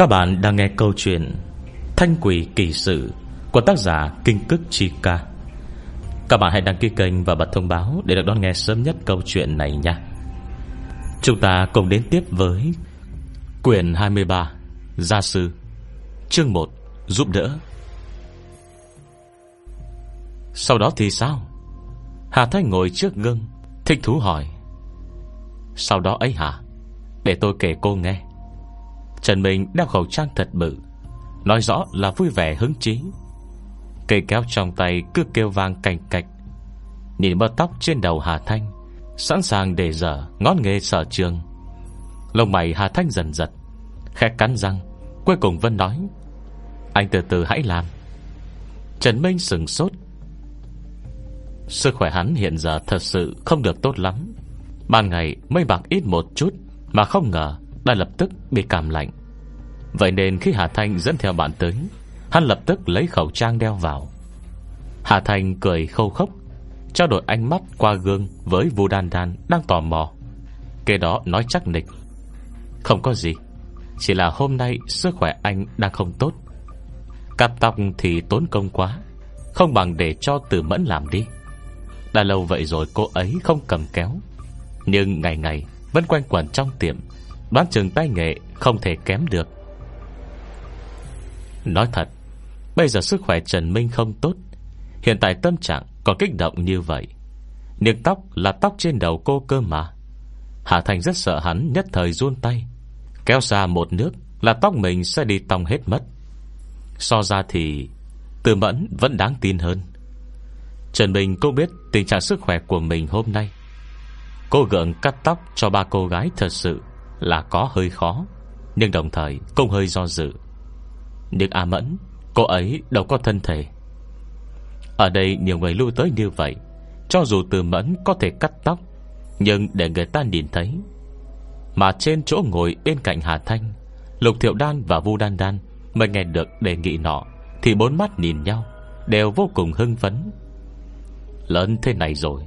Các bạn đang nghe câu chuyện Thanh quỷ kỳ sự Của tác giả Kinh Cức Chi Ca. Các bạn hãy đăng ký kênh và bật thông báo Để được đón nghe sớm nhất câu chuyện này nha. Chúng ta cùng đến tiếp với Quyển 23 Gia sư, Chương 1 Giúp đỡ. Sau đó thì sao? Hà thái ngồi trước gương, Thích thú hỏi. Sau đó ấy hả? Để tôi kể cô nghe. Trần Minh đeo khẩu trang thật bự, Nói rõ là vui vẻ hứng chí. Cây kéo trong tay cứ kêu vang cành cạch, Nhìn bơ tóc trên đầu Hà Thanh, Sẵn sàng để dở Ngón nghề sở trường. Lông mày Hà Thanh dần giật, Khẽ cắn răng, Cuối cùng Vân nói, Anh từ từ hãy làm. Trần Minh sừng sốt. Sức khỏe hắn hiện giờ thật sự không được tốt lắm, Ban ngày mới bạc ít một chút Mà không ngờ đã lập tức bị cảm lạnh. Vậy nên khi Hà Thanh dẫn theo bạn tới, Hắn lập tức lấy khẩu trang đeo vào. Hà Thanh cười khâu khốc, Trao đổi ánh mắt qua gương Với Vu Đan Đan đang tò mò. Kế đó nói chắc nịch, Không có gì, Chỉ là hôm nay sức khỏe anh đang không tốt. Cắt tóc thì tốn công quá, Không bằng để cho tử mẫn làm đi. Đã lâu vậy rồi cô ấy không cầm kéo, Nhưng ngày ngày Vẫn quanh quẩn trong tiệm. Đoán chừng tay nghệ không thể kém được. Nói thật, Bây giờ sức khỏe Trần Minh không tốt. Hiện tại tâm trạng còn kích động như vậy. Niềng tóc là tóc trên đầu cô cơ mà. Hạ Thành rất sợ hắn nhất thời run tay. Kéo ra một nước Là tóc mình sẽ đi tòng hết mất. So ra thì Từ mẫn vẫn đáng tin hơn. Trần Bình cô biết tình trạng sức khỏe của mình hôm nay. Cô gượng cắt tóc cho ba cô gái thật sự. Là có hơi khó, Nhưng đồng thời cũng hơi do dự. Nhưng A Mẫn, Cô ấy đâu có thân thể. Ở đây nhiều người lưu tới như vậy, Cho dù từ Mẫn có thể cắt tóc, Nhưng để người ta nhìn thấy. Mà trên chỗ ngồi bên cạnh Hà Thanh, Lục Thiệu Đan và Vu Đan Đan Mới nghe được đề nghị nọ, Thì bốn mắt nhìn nhau, Đều vô cùng hưng phấn. Lớn thế này rồi,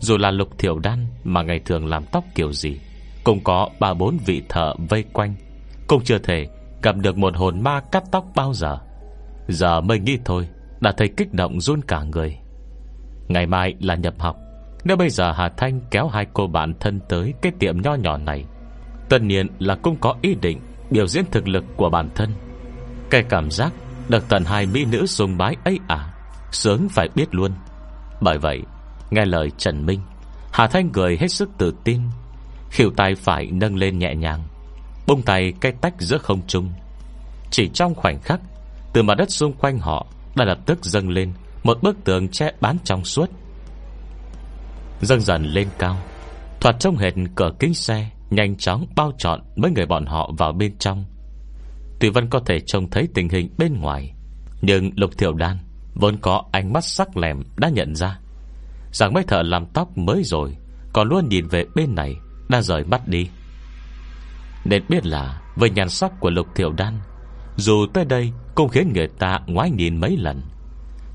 Dù là Lục Thiệu Đan Mà ngày thường làm tóc kiểu gì cũng có ba bốn vị thợ vây quanh. Cũng chưa thể Gặp được một hồn ma cắt tóc bao giờ. Giờ mới nghĩ thôi, Đã thấy kích động run cả người. Ngày mai là nhập học. Nếu bây giờ Hà Thanh kéo hai cô bạn thân tới Cái tiệm nho nhỏ này, Tất nhiên là cũng có ý định Biểu diễn thực lực của bản thân. Cái cảm giác Được tận hai mỹ nữ dùng bái ấy à Sướng phải biết luôn. Bởi vậy, Nghe lời Trần Minh, Hà Thanh cười hết sức tự tin Khỉu tay phải nâng lên nhẹ nhàng Bông tay cây tách giữa không trung. Chỉ trong khoảnh khắc, Từ mặt đất xung quanh họ Đã lập tức dâng lên Một bức tường che bán trong suốt. Dâng dần lên cao, Thoạt trông hệt cửa kính xe Nhanh chóng bao trọn mấy người bọn họ vào bên trong. Tuy Vân có thể trông thấy tình hình bên ngoài, Nhưng Lục Thiểu Đan Vốn có ánh mắt sắc lẻm đã nhận ra. Rằng mấy thợ làm tóc mới rồi Còn luôn nhìn về bên này đã rời mắt đi. Nên biết là Với nhan sắc của Lục Thiểu Đan, Dù tới đây cũng khiến người ta ngoái nhìn mấy lần.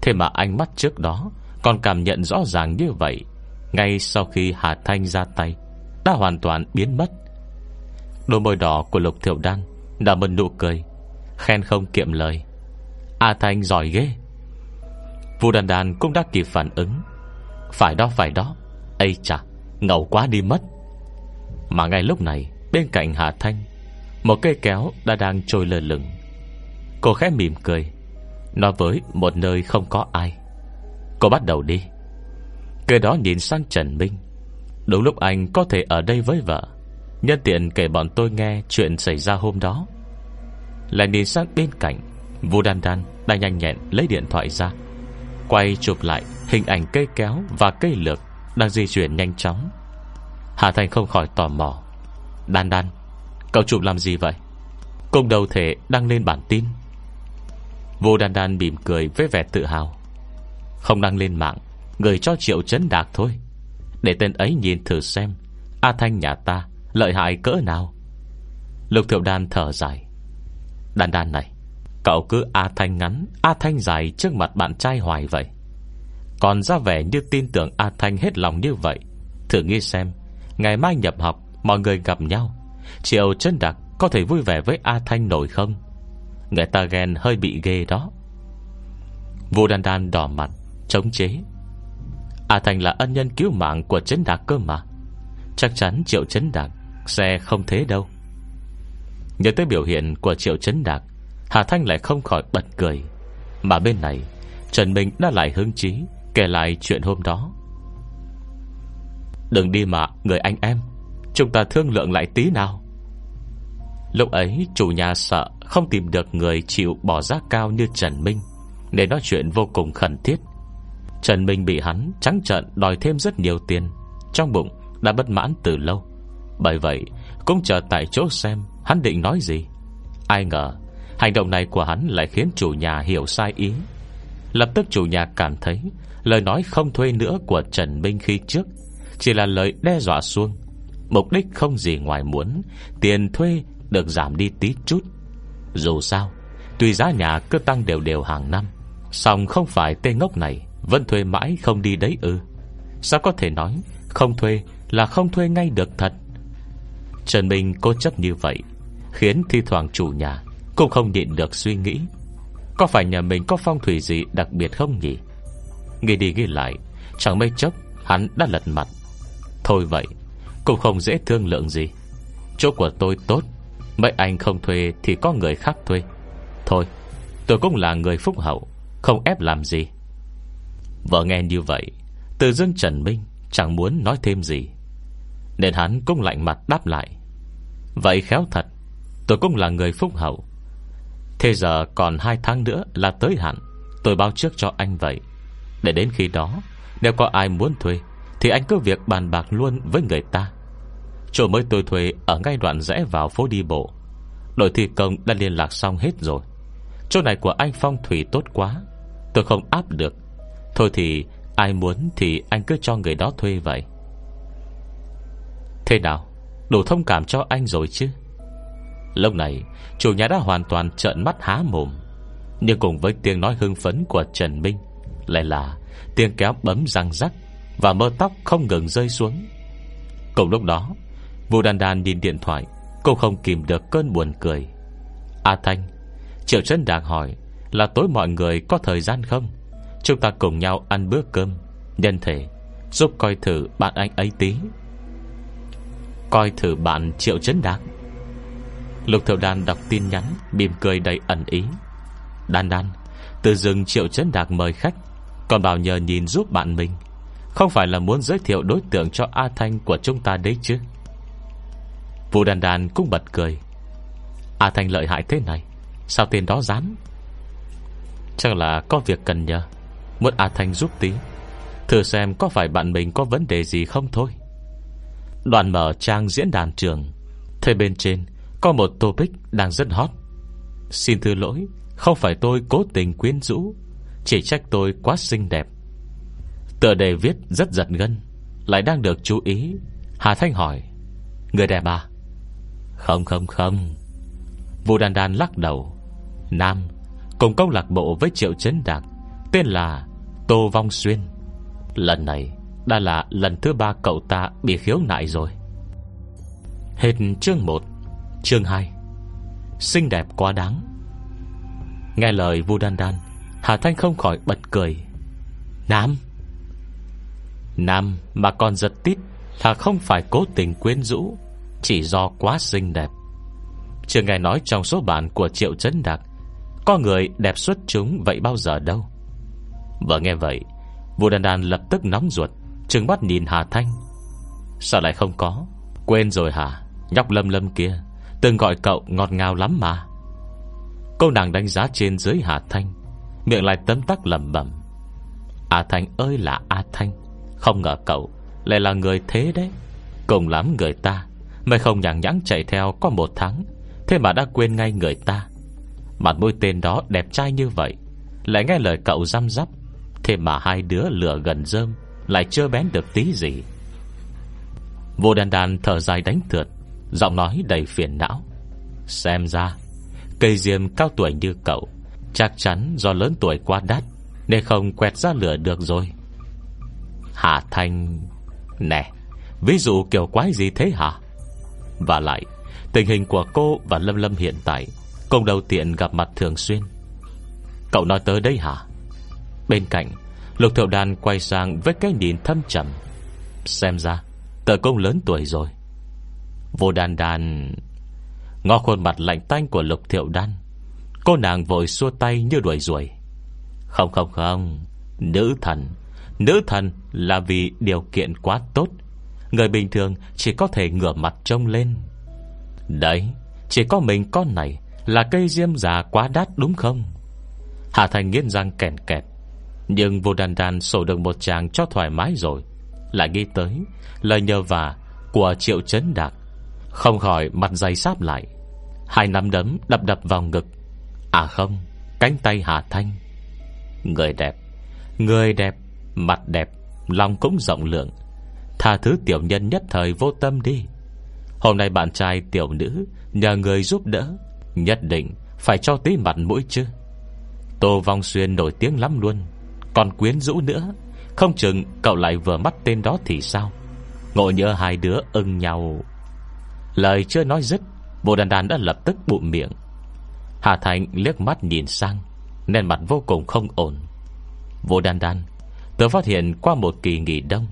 Thế mà ánh mắt trước đó Còn cảm nhận rõ ràng như vậy, Ngay sau khi Hà Thanh ra tay, Đã hoàn toàn biến mất. Đôi môi đỏ của Lục Thiểu Đan Đã mân nụ cười, Khen không kiệm lời. A Thanh giỏi ghê. Vu Đàn Đàn cũng đã kịp phản ứng. Phải đó phải đó. Ây chà, ngầu quá đi mất. Mà ngay lúc này, Bên cạnh Hà Thanh, Một cây kéo đã đang trôi lơ lửng. Cô khẽ mỉm cười, Nói với một nơi không có ai. Cô bắt đầu đi. Cây đó nhìn sang Trần Minh. Đúng lúc anh có thể ở đây với vợ, Nhân tiện kể bọn tôi nghe Chuyện xảy ra hôm đó. Lại nhìn sang bên cạnh Vũ Đan Đan đang nhanh nhẹn lấy điện thoại ra, Quay chụp lại Hình ảnh cây kéo và cây lược Đang di chuyển nhanh chóng. Hà Thành không khỏi tò mò. Đan đan, Cậu chụp làm gì vậy? Công đầu thể đăng lên bản tin. Vô đan đan mỉm cười với vẻ tự hào. Không đăng lên mạng, Người cho triệu chấn đạc thôi. Để tên ấy nhìn thử xem, A Thanh nhà ta lợi hại cỡ nào. Lục thiệu đan thở dài. Đan đan này, Cậu cứ A Thanh ngắn, A Thanh dài trước mặt bạn trai hoài vậy. Còn ra vẻ như tin tưởng A Thanh hết lòng như vậy. Thử nghĩ xem Ngày mai nhập học, Mọi người gặp nhau. Triệu chân đặc Có thể vui vẻ với A Thanh nổi không? Người ta ghen hơi bị ghê đó. Vô đan đan đỏ mặt, Chống chế. A Thanh là ân nhân cứu mạng của chấn đặc cơ mà. Chắc chắn Triệu chấn đặc Sẽ không thế đâu. Nhớ tới biểu hiện của Triệu chấn đặc Hà Thanh lại không khỏi bật cười. Mà bên này, Trần Minh đã lại hứng chí Kể lại chuyện hôm đó. Đừng đi mà, người anh em. Chúng ta thương lượng lại tí nào. Lúc ấy, chủ nhà sợ Không tìm được người chịu bỏ giá cao như Trần Minh Để nói chuyện vô cùng khẩn thiết. Trần Minh bị hắn trắng trận đòi thêm rất nhiều tiền, Trong bụng đã bất mãn từ lâu. Bởi vậy, cũng chờ tại chỗ xem Hắn định nói gì. Ai ngờ, Hành động này của hắn lại khiến chủ nhà hiểu sai ý. Lập tức chủ nhà cảm thấy Lời nói không thuê nữa của Trần Minh khi trước. Chỉ là lời đe dọa xuông Mục đích không gì ngoài muốn, Tiền thuê được giảm đi tí chút. Dù sao, Tuy giá nhà cứ tăng đều đều hàng năm Xong không phải tên ngốc này Vẫn thuê mãi không đi đấy ư. Sao có thể nói Không thuê là không thuê ngay được thật? Trần Minh cố chấp như vậy, Khiến thi thoảng chủ nhà Cũng không nhịn được suy nghĩ. Có phải nhà mình có phong thủy gì đặc biệt không nhỉ? Nghĩ đi nghĩ lại, Chẳng mấy chốc hắn đã lật mặt. Thôi vậy, Cũng không dễ thương lượng gì. Chỗ của tôi tốt, Mấy anh không thuê thì có người khác thuê. Thôi, tôi cũng là người phúc hậu, Không ép làm gì. Vợ nghe như vậy, Từ dương Trần Minh chẳng muốn nói thêm gì. Nên hắn cũng lạnh mặt đáp lại. Vậy khéo thật, Tôi cũng là người phúc hậu. Thế giờ còn hai tháng nữa là tới hạn, Tôi báo trước cho anh vậy. Để đến khi đó, Nếu có ai muốn thuê thì anh cứ việc bàn bạc luôn với người ta. Chỗ mới tôi thuê, Ở ngay đoạn rẽ vào phố đi bộ. Đội thi công đã liên lạc xong hết rồi. Chỗ này của anh phong thủy tốt quá, Tôi không áp được. Thôi thì, ai muốn thì anh cứ cho người đó thuê vậy. Thế nào? Đủ thông cảm cho anh rồi chứ? Lúc này, Chủ nhà đã hoàn toàn trợn mắt há mồm. Nhưng cùng với tiếng nói hưng phấn của Trần Minh, Lại là tiếng kéo bấm răng rắc. Và mơ tóc không ngừng rơi xuống. Cùng lúc đó Vũ Đan Đan nhìn điện thoại, Cô không kìm được cơn buồn cười. A Thanh, Triệu Trấn Đạc hỏi Là tối mọi người có thời gian không? Chúng ta cùng nhau ăn bữa cơm, Nhân thể, Giúp coi thử bạn anh ấy tí. Coi thử bạn Triệu Trấn Đạc Lục Thiệu Đan đọc tin nhắn, Mỉm cười đầy ẩn ý. Đan đan, Từ rừng Triệu Trấn Đạc mời khách, Còn bảo nhờ nhìn giúp bạn mình. Không phải là muốn giới thiệu đối tượng cho A Thanh của chúng ta đấy chứ? Vũ đàn đàn cũng bật cười. A Thanh lợi hại thế này, Sao tên đó dám? Chắc là có việc cần nhờ. Muốn A Thanh giúp tí, Thử xem có phải bạn mình có vấn đề gì không thôi. Đoàn mở trang diễn đàn trường. Thấy bên trên Có một topic đang rất hot. Xin thưa lỗi, Không phải tôi cố tình quyến rũ, Chỉ trách tôi quá xinh đẹp. Tựa đề viết rất giật gân, Lại đang được chú ý. Hà Thanh hỏi, Người đẹp à? Không không không. Vũ Đan Đan lắc đầu. Nam, Cùng công lạc bộ với Triệu Trấn Đạc Tên là Tô Vong Xuyên. Lần này đã là lần thứ ba cậu ta bị khiếu nại rồi. Hết chương 1 Chương 2 Xinh đẹp quá đáng. Nghe lời Vu Đan Đan, Hà Thanh không khỏi bật cười. Nam Nam mà còn giật tít thà không phải cố tình quyến rũ, Chỉ do quá xinh đẹp. Chưa nghe nói trong số bản của Triệu Trấn Đặc Có người đẹp xuất chúng vậy bao giờ đâu. Vợ nghe vậy, Vu Đan Đan lập tức nóng ruột, Trừng mắt nhìn Hà Thanh. Sao lại không có? Quên rồi hả? Nhóc lâm lâm kia, Từng gọi cậu ngọt ngào lắm mà. Cô nàng đánh giá trên dưới Hà Thanh, Miệng lại tấm tắc lầm bẩm. A Thanh ơi là A Thanh. Không ngờ cậu Lại là người thế đấy. Cùng lắm người ta, Mày không nhàng nhãng chạy theo có một tháng, Thế mà đã quên ngay người ta. Mặt mũi tên đó đẹp trai như vậy, Lại nghe lời cậu răm rắp, Thế mà hai đứa lửa gần rơm, lại chưa bén được tí gì. Vô đàn đàn thở dài đánh thượt, Giọng nói đầy phiền não. Xem ra, Cây diêm cao tuổi như cậu, Chắc chắn do lớn tuổi quá đắt, Nên không quẹt ra lửa được rồi thành Thanh, Nè, Ví dụ kiểu quái gì thế hả? Và lại, Tình hình của cô và Lâm Lâm hiện tại, Cùng đầu tiện gặp mặt thường xuyên. Cậu nói tới đây hả? Bên cạnh, Lục thiệu đàn quay sang với cái nhìn thâm trầm. Xem ra Tờ công lớn tuổi rồi. Vô đàn đàn Ngó khuôn mặt lạnh tanh của lục thiệu đan. Cô nàng vội xua tay như đuổi ruồi. Không không không, Nữ thần. Nữ thần là vì điều kiện quá tốt. Người bình thường chỉ có thể ngửa mặt trông lên. Đấy, Chỉ có mình con này Là cây diêm già quá đắt đúng không? Hà Thành nghiến răng kèn kẹt. Nhưng vô đàn đàn sổ được một chàng cho thoải mái rồi. Lại nghĩ tới Lời nhờ vả của triệu chấn đạc. Không khỏi mặt dày sáp lại. Hai nắm đấm đập đập vào ngực. À không, Cánh tay Hà Thanh. Người đẹp Người đẹp Mặt đẹp, Lòng cũng rộng lượng. Tha thứ tiểu nhân nhất thời vô tâm đi. Hôm nay bạn trai tiểu nữ Nhờ người giúp đỡ, Nhất định phải cho tí mặt mũi chứ. Tô Vong Xuyên nổi tiếng lắm luôn. Còn quyến rũ nữa. Không chừng cậu lại vừa mắt tên đó thì sao? Ngộ nhớ hai đứa ưng nhau. Lời chưa nói dứt Vô đàn đàn đã lập tức bụm miệng. Hà Thành liếc mắt nhìn sang Nên mặt vô cùng không ổn. Vô đàn đàn Tớ phát hiện qua một kỳ nghỉ đông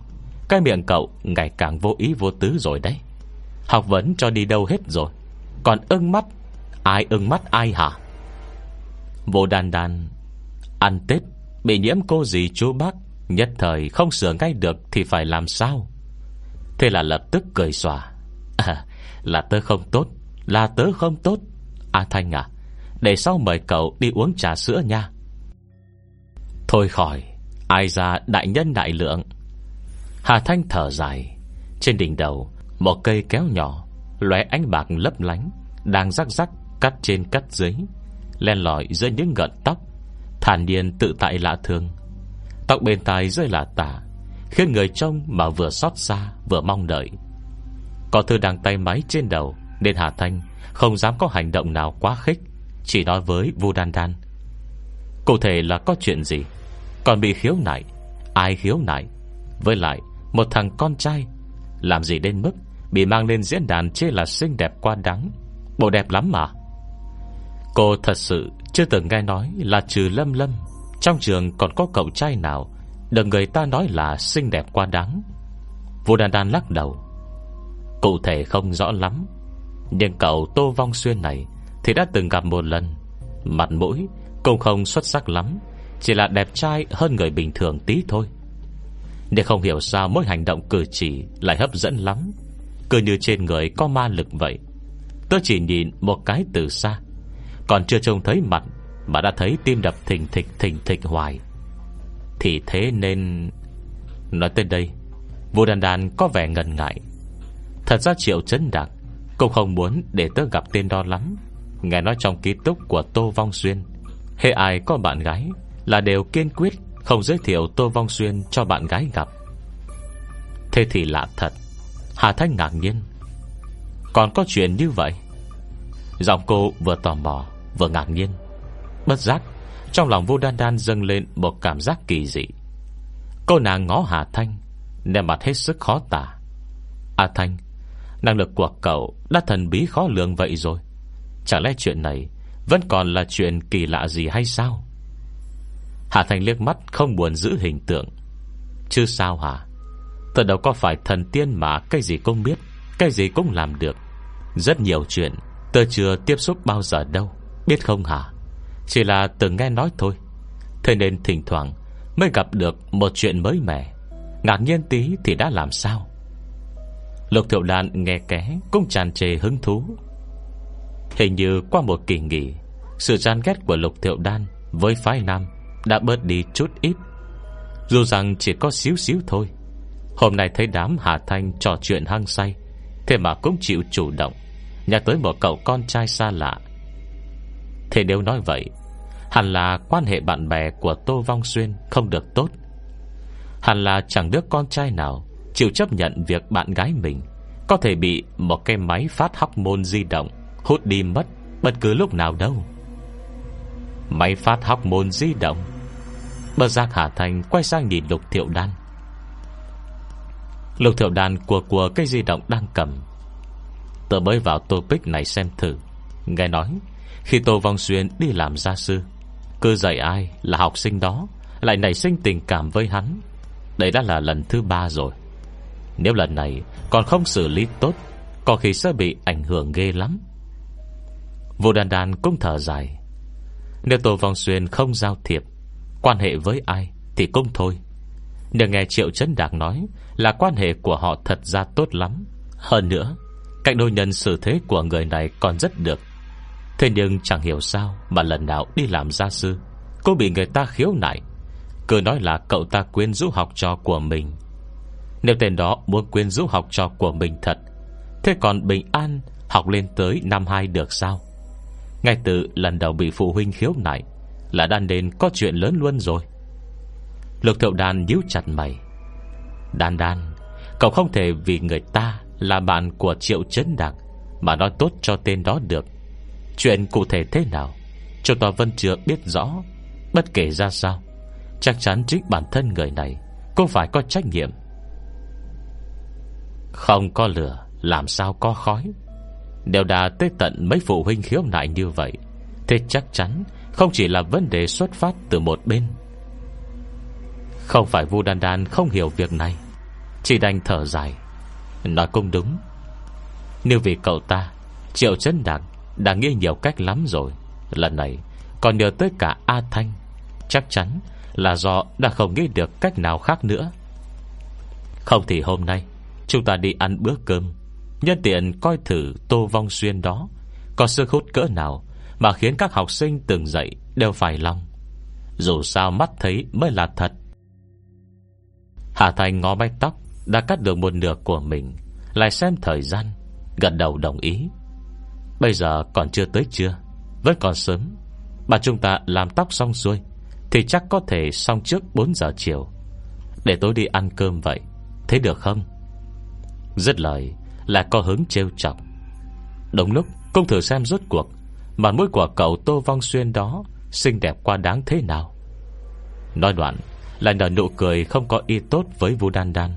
Cái miệng cậu ngày càng vô ý vô tứ rồi đấy. Học vấn cho đi đâu hết rồi Còn ưng mắt Ai ưng mắt ai hả? Vô đàn đàn Ăn Tết Bị nhiễm cô gì chú bác Nhất thời không sửa ngay được Thì phải làm sao? Thế là lập tức cười xòa. À, Là tớ không tốt Là tớ không tốt. À Thanh à Để sau mời cậu đi uống trà sữa nha. Thôi khỏi Ai ra đại nhân đại lượng? Hà Thanh thở dài. Trên đỉnh đầu, Một cây kéo nhỏ, lóe ánh bạc lấp lánh, Đang rắc rắc cắt trên cắt dưới, Len lỏi dưới những gợn tóc. Thản nhiên tự tại lạ thường. Tóc bên tai rơi lạ tả, Khiến người trông mà vừa xót xa, Vừa mong đợi. Có thư đang tay máy trên đầu, Nên Hà Thanh không dám có hành động nào quá khích, Chỉ nói với Vu Đan Đan. Cụ thể là có chuyện gì? Còn bị khiếu nại. Ai khiếu nại? Với lại, một thằng con trai, Làm gì đến mức Bị mang lên diễn đàn chê là xinh đẹp quá đáng? Bộ đẹp lắm mà. Cô thật sự chưa từng nghe nói Là trừ lâm lâm, Trong trường còn có cậu trai nào Được người ta nói là xinh đẹp quá đáng? Vô đàn đàn lắc đầu. Cụ thể không rõ lắm, Nhưng cậu Tô Vong Xuyên này Thì đã từng gặp một lần, Mặt mũi cũng không xuất sắc lắm. Chỉ là đẹp trai hơn người bình thường tí thôi. Nhưng không hiểu sao Mỗi hành động cử chỉ lại hấp dẫn lắm. Cứ như trên người có ma lực vậy. Tôi chỉ nhìn một cái từ xa. Còn chưa trông thấy mặt, Mà đã thấy tim đập thình thịch thình thịch hoài. Thì thế nên, Nói tới đây Vô đàn đàn có vẻ ngần ngại. Thật ra Triệu chấn Đạc Cũng không muốn để tớ gặp tên đó lắm. Nghe nói trong ký túc của Tô Vong Xuyên Hệ ai có bạn gái là đều kiên quyết, Không giới thiệu Tô Vong Xuyên cho bạn gái gặp. Thế thì lạ thật, Hà Thanh ngạc nhiên. Còn có chuyện như vậy? Giọng cô vừa tò mò, Vừa ngạc nhiên. Bất giác, Trong lòng vô đan đan dâng lên Một cảm giác kỳ dị. Cô nàng ngó Hà Thanh Nè mặt hết sức khó tả. A Thanh, Năng lực của cậu đã thần bí khó lường vậy rồi. Chẳng lẽ chuyện này Vẫn còn là chuyện kỳ lạ gì hay sao? Hà thành liếc mắt, Không buồn giữ hình tượng. Chứ sao hả? Tớ đâu có phải thần tiên mà, Cái gì cũng biết, Cái gì cũng làm được. Rất nhiều chuyện, Tớ chưa tiếp xúc bao giờ đâu, Biết không hả? Chỉ là từng nghe nói thôi. Thế nên thỉnh thoảng, Mới gặp được một chuyện mới mẻ. Ngạc nhiên tí thì đã làm sao? Lục thiệu đàn nghe ké Cũng tràn trề hứng thú. Hình như qua một kỳ nghỉ, Sự chán ghét của lục thiệu đan Với phái nam đã bớt đi chút ít. Dù rằng chỉ có xíu xíu thôi, Hôm nay thấy đám Hà Thanh trò chuyện hăng say, Thế mà cũng chịu chủ động, Nhắc tới một cậu con trai xa lạ. Thế nếu nói vậy, Hẳn là quan hệ bạn bè của Tô Vong Xuyên Không được tốt. Hẳn là chẳng đứa con trai nào Chịu chấp nhận việc bạn gái mình Có thể bị một cái máy phát hóc môn di động Hút đi mất Bất cứ lúc nào đâu. Máy phát hóc môn di động. Bờ giác Hà Thành quay sang nhìn Lục Thiệu Đan. Lục Thiệu Đan của của cây di động đang cầm. Tớ mới vào topic này xem thử. Nghe nói, Khi Tô Vong Xuyên đi làm gia sư, Cứ dạy ai là học sinh đó, Lại nảy sinh tình cảm với hắn. Đây đã là lần thứ ba rồi. Nếu lần này còn không xử lý tốt, Có khi sẽ bị ảnh hưởng ghê lắm. Vô đàn đàn cũng thở dài. Nếu Tô Vong Xuyên không giao thiệp, Quan hệ với ai Thì cũng thôi. Nếu nghe Triệu Trấn Đạc nói Là quan hệ của họ thật ra tốt lắm. Hơn nữa, Cạnh đôi nhân xử thế của người này còn rất được. Thế nhưng chẳng hiểu sao Mà lần nào đi làm gia sư Cô bị người ta khiếu nại. Cứ nói là cậu ta quyến rũ học trò của mình. Nếu tên đó muốn quyến rũ học trò của mình thật, Thế còn Bình An Học lên tới năm hai được sao? Ngay từ lần đầu bị phụ huynh khiếu nại Là đan nên có chuyện lớn luôn rồi. Lục thiệu đàn nhíu chặt mày. Đan đan, Cậu không thể vì người ta Là bạn của Triệu chấn đặc Mà nói tốt cho tên đó được. Chuyện cụ thể thế nào, Chúng ta vẫn chưa biết rõ. Bất kể ra sao, Chắc chắn chính bản thân người này Cũng phải có trách nhiệm. Không có lửa, Làm sao có khói? Đều đã tới tận mấy phụ huynh khiếu nại như vậy. Thế chắc chắn Không chỉ là vấn đề xuất phát từ một bên. Không phải Vu Đan Đan không hiểu việc này. Chỉ đành thở dài. Nói cũng đúng. Nếu vì cậu ta, Triệu chân đặng đã nghĩ nhiều cách lắm rồi. Lần này, còn nhờ tới cả A Thanh. Chắc chắn là do đã không nghĩ được cách nào khác nữa. Không thì hôm nay, Chúng ta đi ăn bữa cơm. Nhân tiện coi thử Tô Vong Xuyên đó. Có sức hút cỡ nào Mà khiến các học sinh từng dậy Đều phải lòng. Dù sao mắt thấy mới là thật. Hà Thành ngó mái tóc Đã cắt được một nửa của mình, Lại xem thời gian, gật đầu đồng ý. Bây giờ còn chưa tới chưa Vẫn còn sớm. Bà chúng ta làm tóc xong xuôi, Thì chắc có thể xong trước 4 giờ chiều. Để tôi đi ăn cơm vậy, Thế được không? Rất lời là có hứng trêu chọc. Đúng lúc, Công thử xem rốt cuộc, Mặt mũi của cậu Tô Vong Xuyên đó Xinh đẹp quá đáng thế nào. Nói đoạn Là nở nụ cười không có y tốt với Vũ Đan Đan.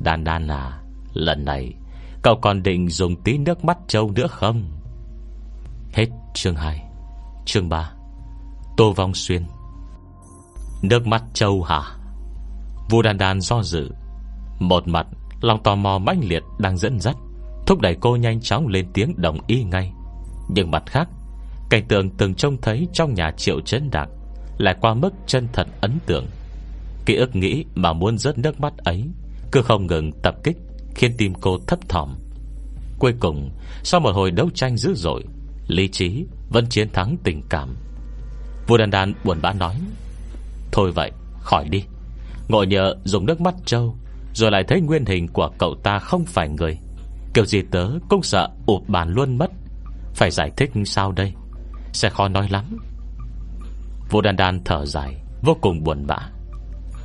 Đan Đan à Lần này, Cậu còn định dùng tí nước mắt trâu nữa không? Hết chương 2 Chương 3 Tô Vong Xuyên. Nước mắt trâu hả? Vu đan đan do dự. Một mặt Lòng tò mò mãnh liệt đang dẫn dắt. Thúc đẩy cô nhanh chóng lên tiếng đồng ý ngay. Nhưng mặt khác, Cảnh tượng từng trông thấy trong nhà triệu chấn đạc Lại qua mức chân thật ấn tượng. Ký ức nghĩ mà muốn rớt nước mắt ấy, Cứ không ngừng tập kích, Khiến tim cô thấp thỏm. Cuối cùng, Sau một hồi đấu tranh dữ dội, Lý trí vẫn chiến thắng tình cảm. Vua đàn đàn buồn bã nói, Thôi vậy, khỏi đi. Ngồi nhờ dùng nước mắt trâu rồi lại thấy nguyên hình của cậu ta không phải người. Kiểu gì tớ cũng sợ ụp bàn luôn mất. Phải giải thích sao đây? Sẽ khó nói lắm. Vô đàn đàn thở dài, Vô cùng buồn bã.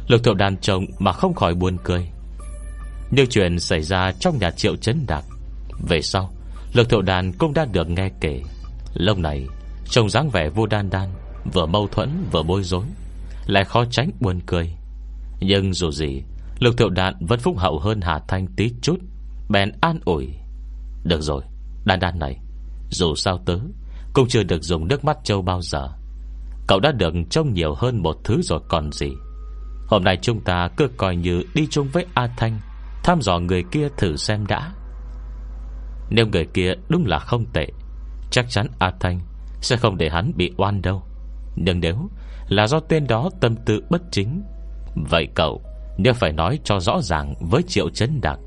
Lục thượng đàn chồng mà không khỏi buồn cười. Nhưng chuyện xảy ra trong nhà triệu chấn đạc. Về sau Lực thượng đàn cũng đã được nghe kể. Lâu này, Trông dáng vẻ vô đan đan Vừa mâu thuẫn vừa bối rối, Lại khó tránh buồn cười. Nhưng dù gì Lực thiệu đàn vẫn phúc hậu hơn Hà Thanh tí chút. Bèn an ủi, Được rồi Đan đan này, Dù sao tớ Cũng chưa được dùng nước mắt châu bao giờ. Cậu đã được trông nhiều hơn một thứ rồi còn gì. Hôm nay chúng ta cứ coi như đi chung với A Thanh, Thăm dò người kia thử xem đã. Nếu người kia đúng là không tệ, Chắc chắn A Thanh Sẽ không để hắn bị oan đâu. Nhưng nếu là do tên đó tâm tư bất chính, Vậy cậu nhưng phải nói cho rõ ràng với Triệu Trấn Đạc,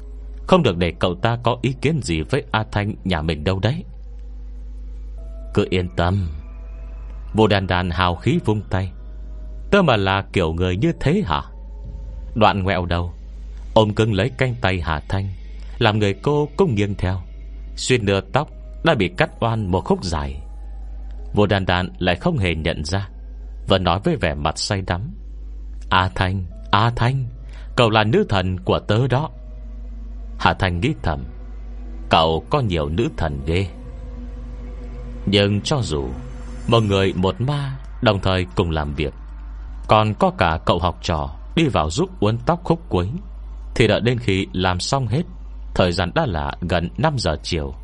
Không được để cậu ta có ý kiến gì với A Thanh nhà mình đâu đấy. Cứ yên tâm. Vô đàn đàn hào khí vung tay. Tớ mà là kiểu người như thế hả? Đoạn ngoẹo đầu. Ôm cưng lấy canh tay Hà Thanh, Làm người cô cũng nghiêng theo. Xuyên nửa tóc đã bị cắt oan một khúc dài. Vô đàn đàn lại không hề nhận ra và nói với vẻ mặt say đắm. A Thanh A Thanh. Cậu là nữ thần của tớ đó. Hà Thanh nghĩ thầm, Cậu có nhiều nữ thần ghê. Nhưng cho dù Một người, một ma, Đồng thời cùng làm việc, Còn có cả cậu học trò Đi vào giúp uốn tóc khúc cuối, Thì đợi đến khi làm xong hết, Thời gian đã là gần 5 giờ chiều.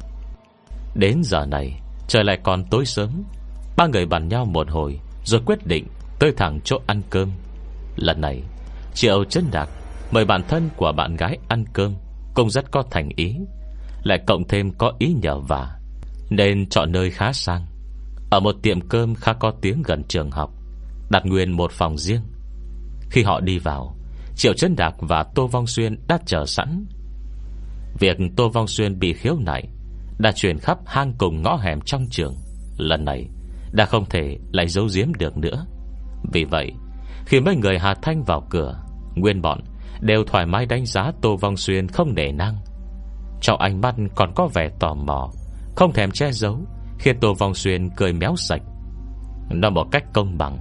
Đến giờ này, Trời lại còn tối sớm. Ba người bàn nhau một hồi, Rồi quyết định tới thẳng chỗ ăn cơm. Lần này, Triệu chân đạc Mời bản thân của bạn gái ăn cơm, Cũng rất có thành ý. Lại cộng thêm có ý nhờ vả, Nên chọn nơi khá sang. Ở một tiệm cơm khá có tiếng gần trường học, Đặt nguyên một phòng riêng. Khi họ đi vào, Triệu chân đạc và Tô Vong Xuyên đã chờ sẵn. Việc Tô Vong Xuyên bị khiếu nại Đã truyền khắp hang cùng ngõ hẻm trong trường. Lần này, Đã không thể lại giấu giếm được nữa. Vì vậy, Khi mấy người Hà Thanh vào cửa, Nguyên bọn đều thoải mái đánh giá Tô Vong Xuyên không nể năng Trong ánh mắt còn có vẻ tò mò, Không thèm che giấu Khiến Tô Vong Xuyên cười méo sạch. Nó một cách công bằng,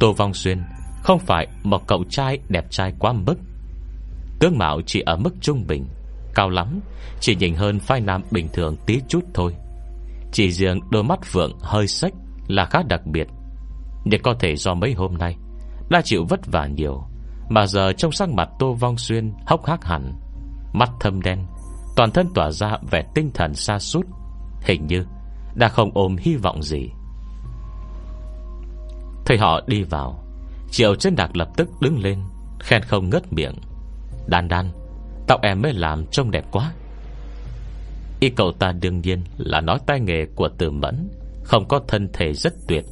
Tô Vong Xuyên Không phải một cậu trai đẹp trai quá mức. Tướng mạo chỉ ở mức trung bình, Cao lắm, Chỉ nhìn hơn phai nam bình thường tí chút thôi. Chỉ riêng đôi mắt vượng hơi sách Là khá đặc biệt. Nhưng có thể do mấy hôm nay, Đã chịu vất vả nhiều mà giờ trong sắc mặt Tô Vong Xuyên Hốc hác hẳn, Mắt thâm đen, Toàn thân tỏa ra vẻ tinh thần xa sút, Hình như đã không ôm hy vọng gì. Thấy họ đi vào, Triệu chân đạc lập tức đứng lên, Khen không ngất miệng. Đan đan Tóc em mới làm trông đẹp quá. Y cậu ta đương nhiên là nói tay nghề của từ mẫn, Không có thân thể rất tuyệt.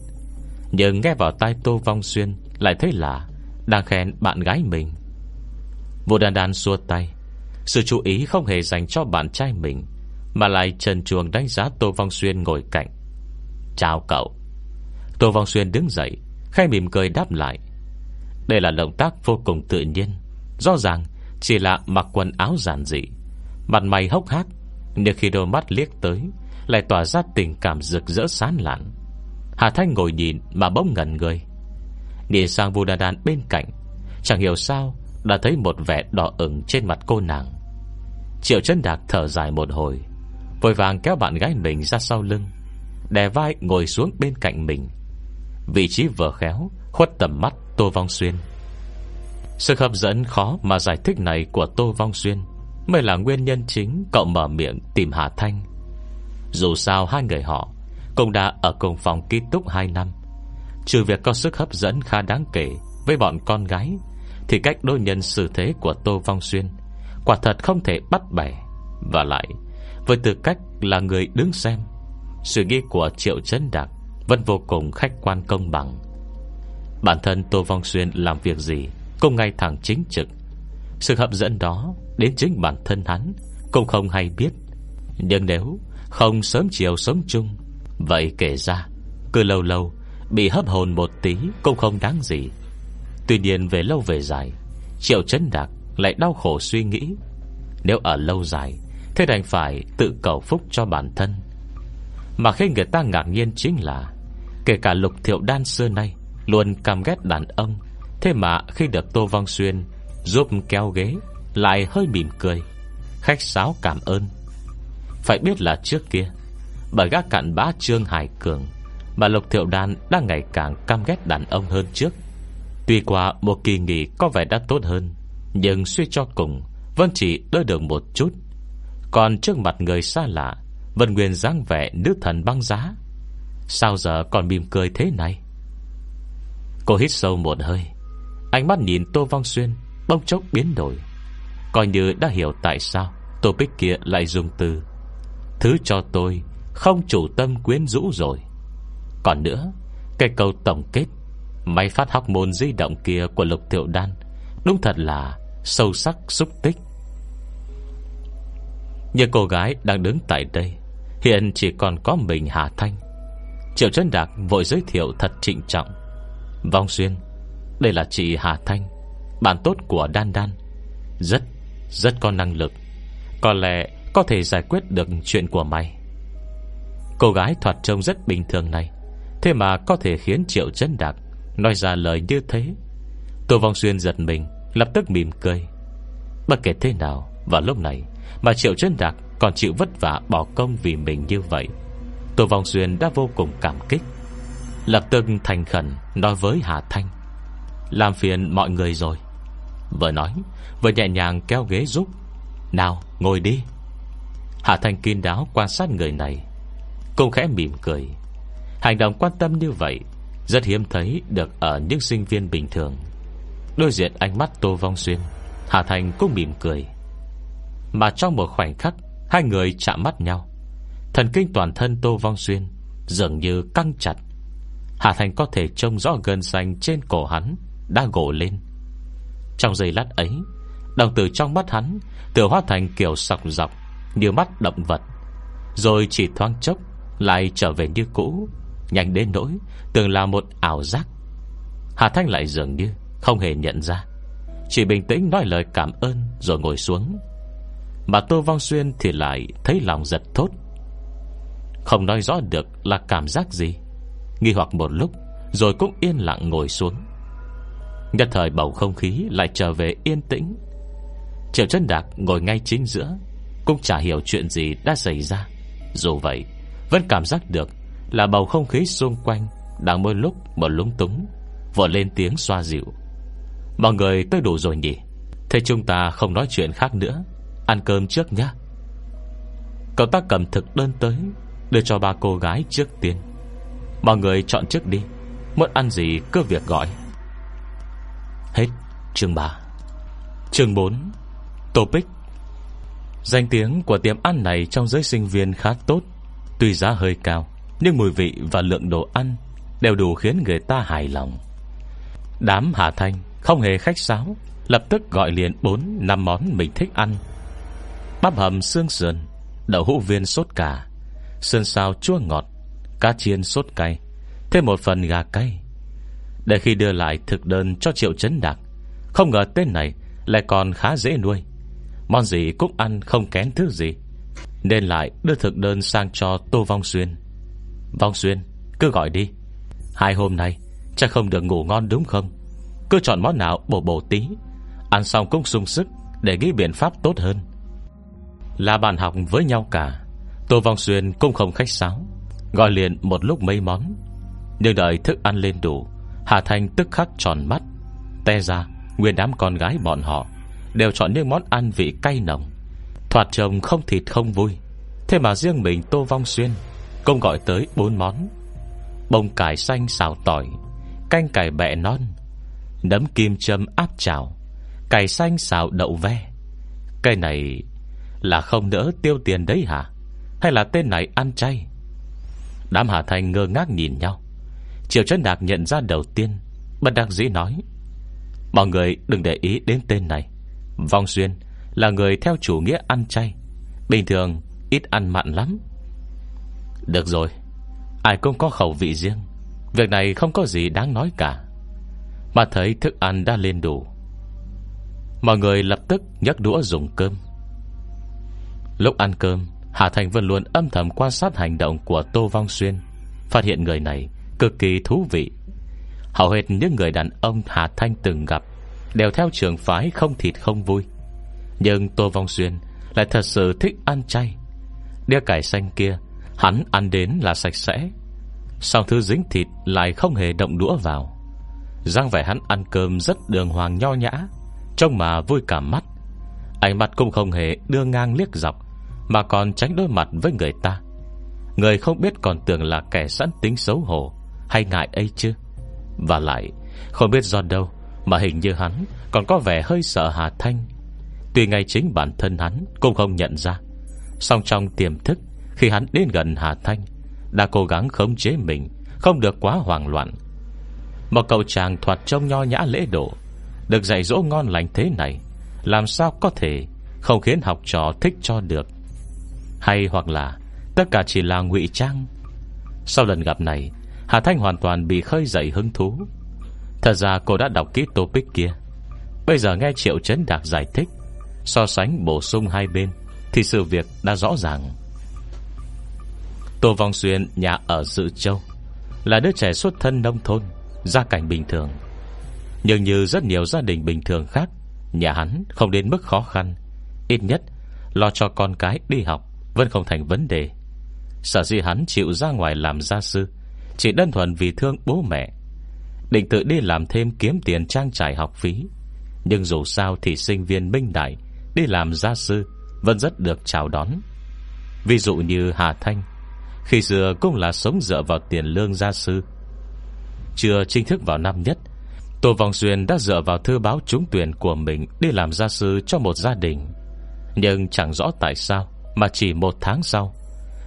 Nhưng nghe vào tai Tô Vong Xuyên Lại thấy là đang khen bạn gái mình. Vô đàn đàn xua tay. Sự chú ý không hề dành cho bạn trai mình, Mà lại trần chuồng đánh giá Tô Vong Xuyên ngồi cạnh. Chào cậu. Tô Vong Xuyên đứng dậy Khai mỉm cười đáp lại. Đây là động tác vô cùng tự nhiên. Rõ ràng, chỉ là mặc quần áo giản dị. Mặt mày hốc hác, Nhưng khi đôi mắt liếc tới, Lại tỏa ra tình cảm rực rỡ sán lạn. Hà Thanh ngồi nhìn mà bỗng ngẩn người. Nhìn sang Vu đan đan bên cạnh, Chẳng hiểu sao Đã thấy một vẻ đỏ ửng trên mặt cô nàng. Triệu chân đạc thở dài một hồi, Vội vàng kéo bạn gái mình ra sau lưng, Đè vai ngồi xuống bên cạnh mình. Vị trí vừa khéo, Khuất tầm mắt Tô Vong Xuyên. Sự hấp dẫn khó mà giải thích này Của Tô Vong Xuyên Mới là nguyên nhân chính cậu mở miệng tìm Hà Thanh. Dù sao hai người họ Cũng đã ở cùng phòng ký túc 2 năm Trừ việc có sức hấp dẫn khá đáng kể Với bọn con gái, Thì cách đối nhân xử thế của Tô Vong Xuyên Quả thật không thể bắt bẻ. Và lại, Với tư cách là người đứng xem Suy nghĩ của Triệu Trấn Đạc Vẫn vô cùng khách quan công bằng. Bản thân Tô Vong Xuyên làm việc gì Cũng ngay thẳng chính trực. Sự hấp dẫn đó Đến chính bản thân hắn Cũng không hay biết. Nhưng nếu không sớm chiều sống chung, Vậy kể ra, Cứ lâu lâu Bị hấp hồn một tí Cũng không đáng gì. Tuy nhiên về lâu về dài, Triệu chấn Đạc lại đau khổ suy nghĩ. Nếu ở lâu dài, Thế đành phải tự cầu phúc cho bản thân. Mà khi người ta ngạc nhiên chính là, Kể cả lục thiệu đan xưa nay Luôn căm ghét đàn ông, Thế mà khi được Tô Vong Xuyên Giúp kéo ghế Lại hơi mỉm cười, Khách sáo cảm ơn. Phải biết là trước kia, Bởi gác cạn bá Trương Hải Cường mà Lục Thiệu Đan đang ngày càng căm ghét đàn ông hơn trước. Tuy qua một kỳ nghỉ có vẻ đã tốt hơn, Nhưng suy cho cùng, Vẫn chỉ đôi được một chút. Còn trước mặt người xa lạ, Vẫn nguyên dáng vẻ nữ thần băng giá. Sao giờ còn mỉm cười thế này? Cô hít sâu một hơi, Ánh mắt nhìn Tô Vong Xuyên Bông chốc biến đổi. Coi như đã hiểu tại sao Tô Bích kia lại dùng từ, Thứ cho tôi không chủ tâm quyến rũ rồi. Còn nữa Cái câu tổng kết Máy phát học môn di động kia của Lục Thiệu Đan Đúng thật là Sâu sắc xúc tích. Như cô gái đang đứng tại đây Hiện chỉ còn có mình Hà Thanh. Triệu Trân Đạc vội giới thiệu thật trịnh trọng. Vong Xuyên Đây là chị Hà Thanh Bạn tốt của Đan Đan. Rất, rất có năng lực. Có lẽ có thể giải quyết được chuyện của mày. Cô gái thoạt trông rất bình thường này. Thế mà có thể khiến Triệu Trấn Đạc Nói ra lời như thế. Tô Vong Xuyên giật mình, Lập tức mỉm cười. Bất kể thế nào, Vào lúc này Mà Triệu Trấn Đạc còn chịu vất vả bỏ công vì mình như vậy, Tô Vong Xuyên đã vô cùng cảm kích. Lập tức thành khẩn Nói với Hà Thanh, Làm phiền mọi người rồi. Vừa nói, Vừa nhẹ nhàng kéo ghế giúp, Nào, ngồi đi. Hà Thanh kín đáo quan sát người này, Cũng khẽ mỉm cười. Hành động quan tâm như vậy Rất hiếm thấy được ở những sinh viên bình thường. Đối diện ánh mắt Tô Vong Xuyên, Hà Thành cũng mỉm cười. Mà trong một khoảnh khắc, Hai người chạm mắt nhau. Thần kinh toàn thân Tô Vong Xuyên Dường như căng chặt. Hà Thành có thể trông rõ gân xanh trên cổ hắn Đã gỗ lên. Trong giây lát ấy, Đồng tử trong mắt hắn từ hóa thành kiểu sọc dọc Như mắt động vật, Rồi chỉ thoáng chốc Lại trở về như cũ. Nhanh đến nỗi Tưởng là một ảo giác. Hà Thanh lại dường như Không hề nhận ra. Chỉ bình tĩnh nói lời cảm ơn Rồi ngồi xuống. Mà Tô Vong Xuyên thì lại thấy lòng giật thốt. Không nói rõ được là cảm giác gì. Nghi hoặc một lúc, Rồi cũng yên lặng ngồi xuống. Nhất thời bầu không khí Lại trở về yên tĩnh. Triệu chân Đạc ngồi ngay chính giữa, Cũng chả hiểu chuyện gì đã xảy ra. Dù vậy, Vẫn cảm giác được là bầu không khí xung quanh Đang mỗi lúc một lúng túng Vội lên tiếng xoa dịu. Mọi người tới đủ rồi nhỉ? Thế chúng ta không nói chuyện khác nữa. Ăn cơm trước nhé Cậu ta cầm thực đơn tới, Đưa cho ba cô gái trước tiên. Mọi người chọn trước đi. Muốn ăn gì cứ việc gọi. Hết chương 3 Chương 4 Topic. Danh tiếng của tiệm ăn này trong giới sinh viên khá tốt, Tuy giá hơi cao. Nhưng mùi vị và lượng đồ ăn Đều đủ khiến người ta hài lòng. Đám Hà Thanh Không hề khách sáo, Lập tức gọi liền 4-5 món mình thích ăn. Bắp hầm xương sườn, Đậu hũ viên sốt cà Sơn sao chua ngọt, Cá chiên sốt cay, Thêm một phần gà cay. Để khi đưa lại thực đơn cho Triệu Trấn Đạc, Không ngờ tên này Lại còn khá dễ nuôi. Món gì cũng ăn không kén thứ gì, Nên lại đưa thực đơn sang cho Tô Vong Xuyên. Vong Xuyên, Cứ gọi đi. Hai hôm nay, chắc không được ngủ ngon đúng không? Cứ chọn món nào bổ bổ tí. Ăn xong cũng sung sức Để nghĩ biện pháp tốt hơn. Là bạn học với nhau cả Tô Vong Xuyên cũng không khách sáo. Gọi liền một lúc mấy món. Nhưng đợi thức ăn lên đủ, Hà Thanh tức khắc tròn mắt. Te ra, Nguyên đám con gái bọn họ Đều chọn những món ăn vị cay nồng. Thoạt trông không thịt không vui. Thế mà riêng mình Tô Vong Xuyên Công gọi tới bốn món. Bông cải xanh xào tỏi, Canh cải bẹ non, Nấm kim châm áp chảo, Cải xanh xào đậu ve. Cây này Là không đỡ tiêu tiền đấy hả? Hay là tên này ăn chay? Đám Hà Thành ngơ ngác nhìn nhau. Triệu Trấn Đạc nhận ra đầu tiên, Bất đắc dĩ nói, Mọi người đừng để ý đến tên này. Vong Xuyên là người theo chủ nghĩa ăn chay. Bình thường ít ăn mặn lắm. Được rồi. Ai cũng có khẩu vị riêng. Việc này không có gì đáng nói cả. Mà thấy thức ăn đã lên đủ. Mọi người lập tức nhấc đũa dùng cơm. Lúc ăn cơm, Hà Thành Vân luôn âm thầm quan sát hành động của Tô Vong Xuyên. Phát hiện người này cực kỳ thú vị. Hầu hết những người đàn ông Hà Thanh từng gặp Đều theo trường phái không thịt không vui. Nhưng Tô Vong Xuyên Lại thật sự thích ăn chay. Đĩa cải xanh kia Hắn ăn đến là sạch sẽ. Sau thứ dính thịt lại không hề động đũa vào. Giang vẻ hắn ăn cơm rất đường hoàng nho nhã, Trông mà vui cả mắt. Ánh mắt cũng không hề đưa ngang liếc dọc, Mà còn tránh đôi mặt với người ta. Người không biết còn tưởng là kẻ sẵn tính xấu hổ Hay ngại ấy chứ. Và lại, Không biết do đâu Mà hình như hắn còn có vẻ hơi sợ Hà Thanh. Tuy ngay chính bản thân hắn Cũng không nhận ra, Song trong tiềm thức khi hắn đến gần Hà Thanh, Đã cố gắng khống chế mình, Không được quá hoảng loạn. Một cậu chàng thoạt trông nho nhã lễ độ, Được dạy dỗ ngon lành thế này, Làm sao có thể Không khiến học trò thích cho được? Hay hoặc là Tất cả chỉ là ngụy trang? Sau lần gặp này, Hà Thanh hoàn toàn bị khơi dậy hứng thú. Thật ra cô đã đọc kỹ topic kia. Bây giờ nghe Triệu Trấn Đạc giải thích, So sánh bổ sung hai bên, Thì sự việc đã rõ ràng. Tô Vong Xuyên, nhà ở Dự Châu, Là đứa trẻ xuất thân nông thôn, Gia cảnh bình thường. Nhưng như rất nhiều gia đình bình thường khác, Nhà hắn không đến mức khó khăn. Ít nhất, Lo cho con cái đi học Vẫn không thành vấn đề. Sở dĩ hắn chịu ra ngoài làm gia sư, Chỉ đơn thuần vì thương bố mẹ. Định tự đi làm thêm kiếm tiền trang trải học phí. Nhưng dù sao thì sinh viên minh đại Đi làm gia sư Vẫn rất được chào đón. Ví dụ như Hà Thanh khi xưa cũng là sống dựa vào tiền lương gia sư. Chưa chính thức vào năm nhất, Tô vòng Xuyên đã dựa vào thư báo trúng tuyển của mình Đi làm gia sư cho một gia đình. Nhưng chẳng rõ tại sao, Mà chỉ một tháng sau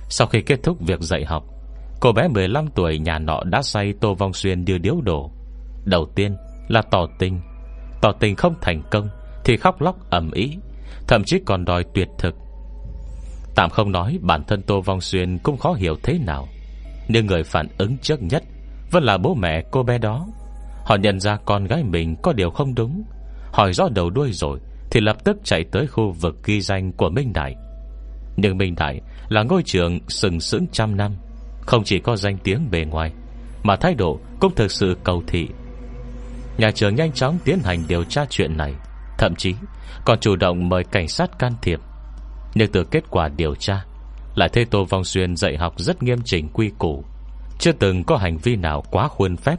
Sau khi kết thúc việc dạy học, Cô bé 15 tuổi nhà nọ đã say Tô Vong Xuyên đưa điếu đổ. Đầu tiên là tỏ tình. Tỏ tình không thành công Thì khóc lóc ẩm ý Thậm chí còn đòi tuyệt thực. Tạm không nói bản thân Tô Vong Xuyên Cũng khó hiểu thế nào. Nhưng người phản ứng trước nhất Vẫn là bố mẹ cô bé đó. Họ nhận ra con gái mình có điều không đúng. Hỏi rõ đầu đuôi rồi Thì lập tức chạy tới khu vực ghi danh của Minh Đại. Nhưng Minh Đại Là ngôi trường sừng sững trăm năm, Không chỉ có danh tiếng bề ngoài, Mà thái độ cũng thực sự cầu thị. Nhà trường nhanh chóng tiến hành điều tra chuyện này, Thậm chí còn chủ động mời cảnh sát can thiệp. Nhưng từ kết quả điều tra Lại thấy Tô Vong Xuyên dạy học rất nghiêm chỉnh quy củ. Chưa từng có hành vi nào quá khuôn phép.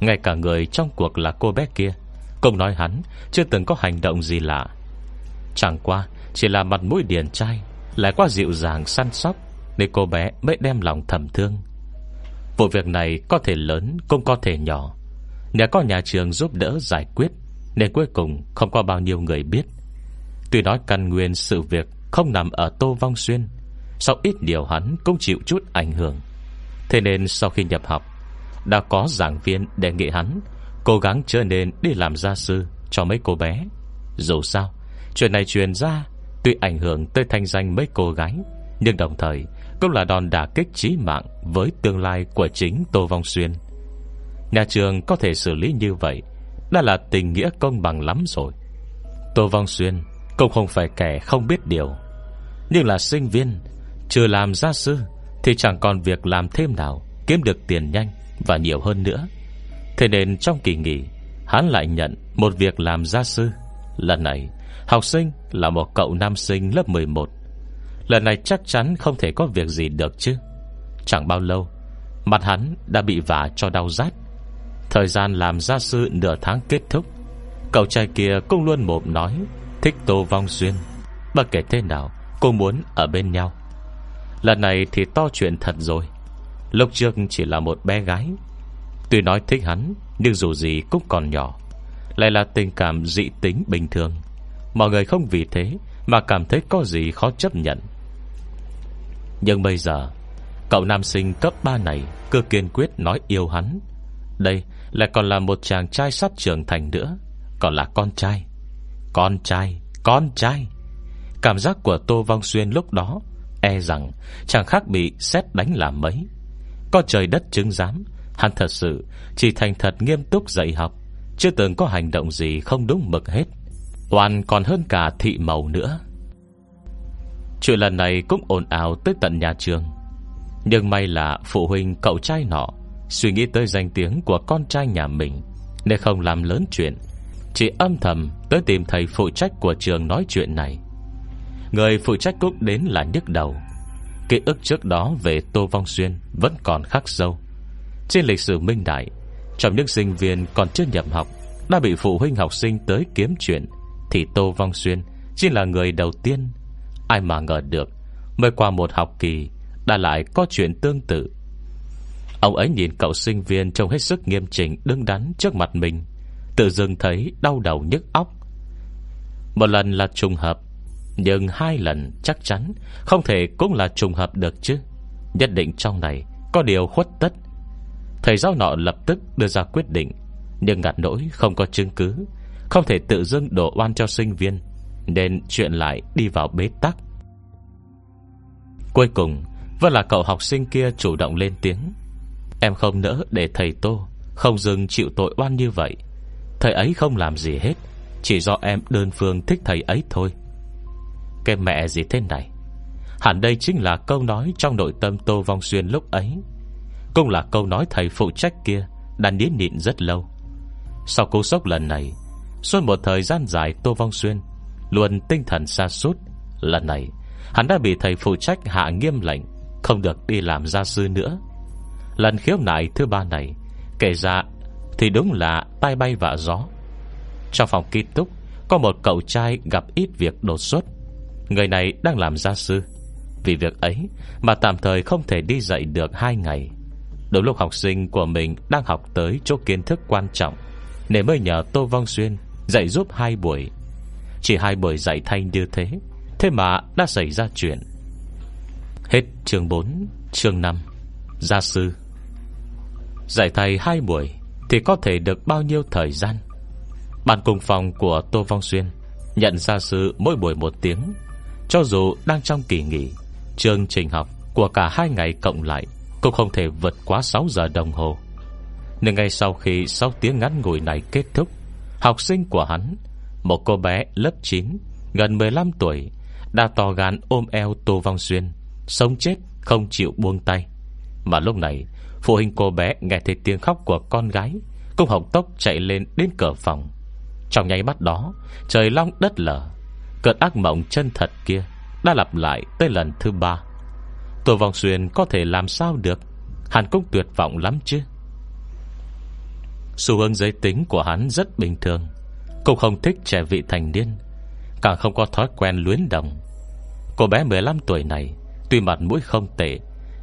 Ngay cả người trong cuộc là cô bé kia Cũng nói hắn, Chưa từng có hành động gì lạ. Chẳng qua, chỉ là mặt mũi điển trai, Lại quá dịu dàng săn sóc, Nên cô bé mới đem lòng thầm thương. Vụ việc này có thể lớn, Cũng có thể nhỏ. Nhờ có nhà trường giúp đỡ giải quyết, Nên cuối cùng không có bao nhiêu người biết. Tuy nói căn nguyên sự việc không nằm ở Tô Vong Xuyên. Sau ít điều hắn cũng chịu chút ảnh hưởng. Thế nên sau khi nhập học, Đã có giảng viên đề nghị hắn Cố gắng trở nên đi làm gia sư Cho mấy cô bé. Dù sao, Chuyện này truyền ra Tuy ảnh hưởng tới thanh danh mấy cô gái, Nhưng đồng thời Cũng là đòn đả kích trí mạng Với tương lai của chính Tô Vong Xuyên. Nhà trường có thể xử lý như vậy Đã là tình nghĩa công bằng lắm rồi. Tô Vong Xuyên cũng không phải kẻ không biết điều. Nhưng là sinh viên Chưa làm gia sư Thì chẳng còn việc làm thêm nào, Kiếm được tiền nhanh và nhiều hơn nữa. Thế nên trong kỳ nghỉ, Hắn lại nhận một việc làm gia sư. Lần này, Học sinh là một cậu nam sinh lớp 11 Lần này chắc chắn không thể có việc gì được chứ. Chẳng bao lâu, Mặt hắn đã bị vả cho đau rát. Thời gian làm gia sư nửa tháng kết thúc, Cậu trai kia cũng luôn mồm nói Thích Tô Vong duyên, Bất kể thế nào Cô muốn ở bên nhau. Lần này thì to chuyện thật rồi. Lúc trước chỉ là một bé gái. Tuy nói thích hắn Nhưng dù gì cũng còn nhỏ. Lại là tình cảm dị tính bình thường. Mọi người không vì thế Mà cảm thấy có gì khó chấp nhận. Nhưng bây giờ Cậu nam sinh cấp 3 này Cơ kiên quyết nói yêu hắn. Đây lại còn là một chàng trai sắp trưởng thành nữa Còn là con trai. Con trai, con trai. Cảm giác của Tô Vong Xuyên lúc đó E rằng chẳng khác bị xét đánh làm mấy. Có trời đất chứng giám Hắn thật sự chỉ thành thật nghiêm túc dạy học Chưa từng có hành động gì không đúng mực hết. Toàn còn hơn cả thị màu nữa. Chuyện lần này cũng ồn ào tới tận nhà trường. Nhưng may là phụ huynh cậu trai nọ Suy nghĩ tới danh tiếng của con trai nhà mình Nên không làm lớn chuyện. Chỉ âm thầm tới tìm thầy phụ trách của trường nói chuyện này. Người phụ trách cũng đến là nhức đầu. Ký ức trước đó về Tô Vong Xuyên Vẫn còn khắc sâu. Trên lịch sử minh đại, Trong những sinh viên còn chưa nhập học, Đã bị phụ huynh học sinh tới kiếm chuyện, Thì Tô Vong Xuyên Chỉ là người đầu tiên. Ai mà ngờ được, Mới qua một học kỳ, Đã lại có chuyện tương tự. Ông ấy nhìn cậu sinh viên Trông hết sức nghiêm chỉnh, đứng đắn trước mặt mình. Tự dưng thấy đau đầu nhức óc. Một lần là trùng hợp, Nhưng hai lần chắc chắn Không thể cũng là trùng hợp được chứ. Nhất định trong này Có điều khuất tất. Thầy giáo nọ lập tức đưa ra quyết định, Nhưng ngặt nỗi không có chứng cứ, Không thể tự dưng đổ oan cho sinh viên, Nên chuyện lại đi vào bế tắc. Cuối cùng, Vẫn là cậu học sinh kia chủ động lên tiếng. Em không nỡ để thầy Tô Không dừng chịu tội oan như vậy Thầy ấy không làm gì hết, Chỉ do em đơn phương thích thầy ấy thôi. Cái mẹ gì thế này? Hẳn đây chính là câu nói Trong nội tâm Tô Vong Xuyên lúc ấy. Cũng là câu nói thầy phụ trách kia Đã nín nhịn rất lâu. Sau cú sốc lần này, Suốt một thời gian dài Tô Vong Xuyên Luôn tinh thần xa sút. Lần này, hắn đã bị thầy phụ trách hạ nghiêm lệnh, Không được đi làm gia sư nữa. Lần khiếu nại thứ ba này Kể ra thì đúng là tai bay vạ gió. Trong phòng ký túc, Có một cậu trai gặp ít việc đột xuất. Người này đang làm gia sư. Vì việc ấy Mà tạm thời không thể đi dạy được hai ngày. Đúng lúc học sinh của mình Đang học tới chỗ kiến thức quan trọng, Nên mới nhờ Tô Vong Xuyên Dạy giúp hai buổi. Chỉ hai buổi dạy thanh như thế Thế mà đã xảy ra chuyện. Hết chương 4 Chương 5 Gia sư. Giải thầy hai buổi. Thì có thể được bao nhiêu thời gian? Bàn cùng phòng của Tô Vong Xuyên Nhận ra sự mỗi buổi một tiếng, Cho dù đang trong kỳ nghỉ, Chương trình học của cả hai ngày cộng lại Cũng không thể vượt quá 6 giờ đồng hồ. Nên ngay sau khi 6 tiếng ngắn ngủi này kết thúc, Học sinh của hắn, Một cô bé lớp 9 Gần 15 tuổi, Đã to gan ôm eo Tô Vong Xuyên, Sống chết không chịu buông tay. Mà lúc này Phụ huynh cô bé nghe thấy tiếng khóc của con gái, Cũng hồng tốc chạy lên đến cửa phòng. Trong nháy mắt đó, Trời long đất lở. Cơn ác mộng chân thật kia Đã lặp lại tới lần thứ ba. Tổ vòng Xuyên có thể làm sao được? Hắn cũng tuyệt vọng lắm chứ. Xu hướng giới tính của hắn rất bình thường. Cũng không thích trẻ vị thành niên, Càng không có thói quen luyến đồng. Cô bé 15 tuổi này, Tuy mặt mũi không tệ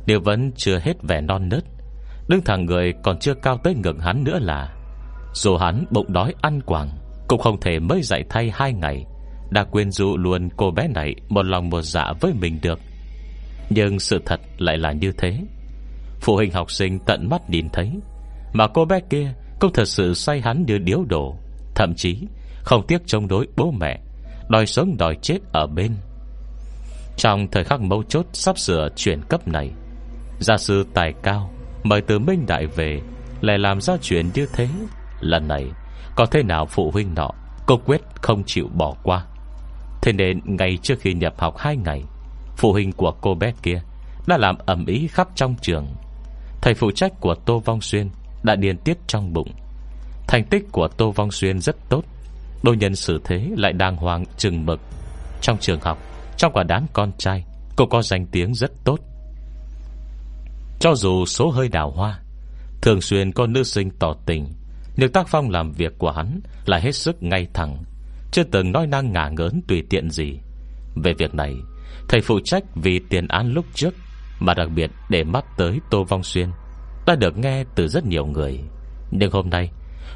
đều vẫn chưa hết vẻ non nớt. Đứng thẳng người còn chưa cao tới ngực hắn nữa là, Dù hắn bụng đói ăn quảng, Cũng không thể mới dạy thay hai ngày. Đã quên dụ luôn cô bé này Một lòng một dạ với mình được. Nhưng sự thật lại là như thế. Phụ huynh học sinh tận mắt nhìn thấy, Mà cô bé kia Cũng thật sự say hắn như điếu đổ. Thậm chí, không tiếc chống đối bố mẹ, Đòi sống đòi chết ở bên. Trong thời khắc mấu chốt Sắp sửa chuyển cấp này, Gia sư tài cao Mời từ Minh Đại về, Lại làm ra chuyện như thế. Lần này, có thế nào phụ huynh nọ, Cô quyết không chịu bỏ qua. Thế nên ngay trước khi nhập học hai ngày, Phụ huynh của cô bé kia Đã làm ẩm ý khắp trong trường. Thầy phụ trách của Tô Vong Xuyên Đã điên tiết trong bụng. Thành tích của Tô Vong Xuyên rất tốt. Đôi nhân xử thế lại đàng hoàng chừng mực. Trong trường học, Trong quả đám con trai, Cô có danh tiếng rất tốt cho dù số hơi đào hoa, Thường xuyên có nữ sinh tỏ tình, Nhưng tác phong làm việc của hắn Là hết sức ngay thẳng, Chưa từng nói năng ngả ngớn tùy tiện gì. Về việc này, Thầy phụ trách vì tiền án lúc trước, Mà đặc biệt để mắt tới Tô Vong Xuyên, Đã được nghe từ rất nhiều người. Nhưng hôm nay,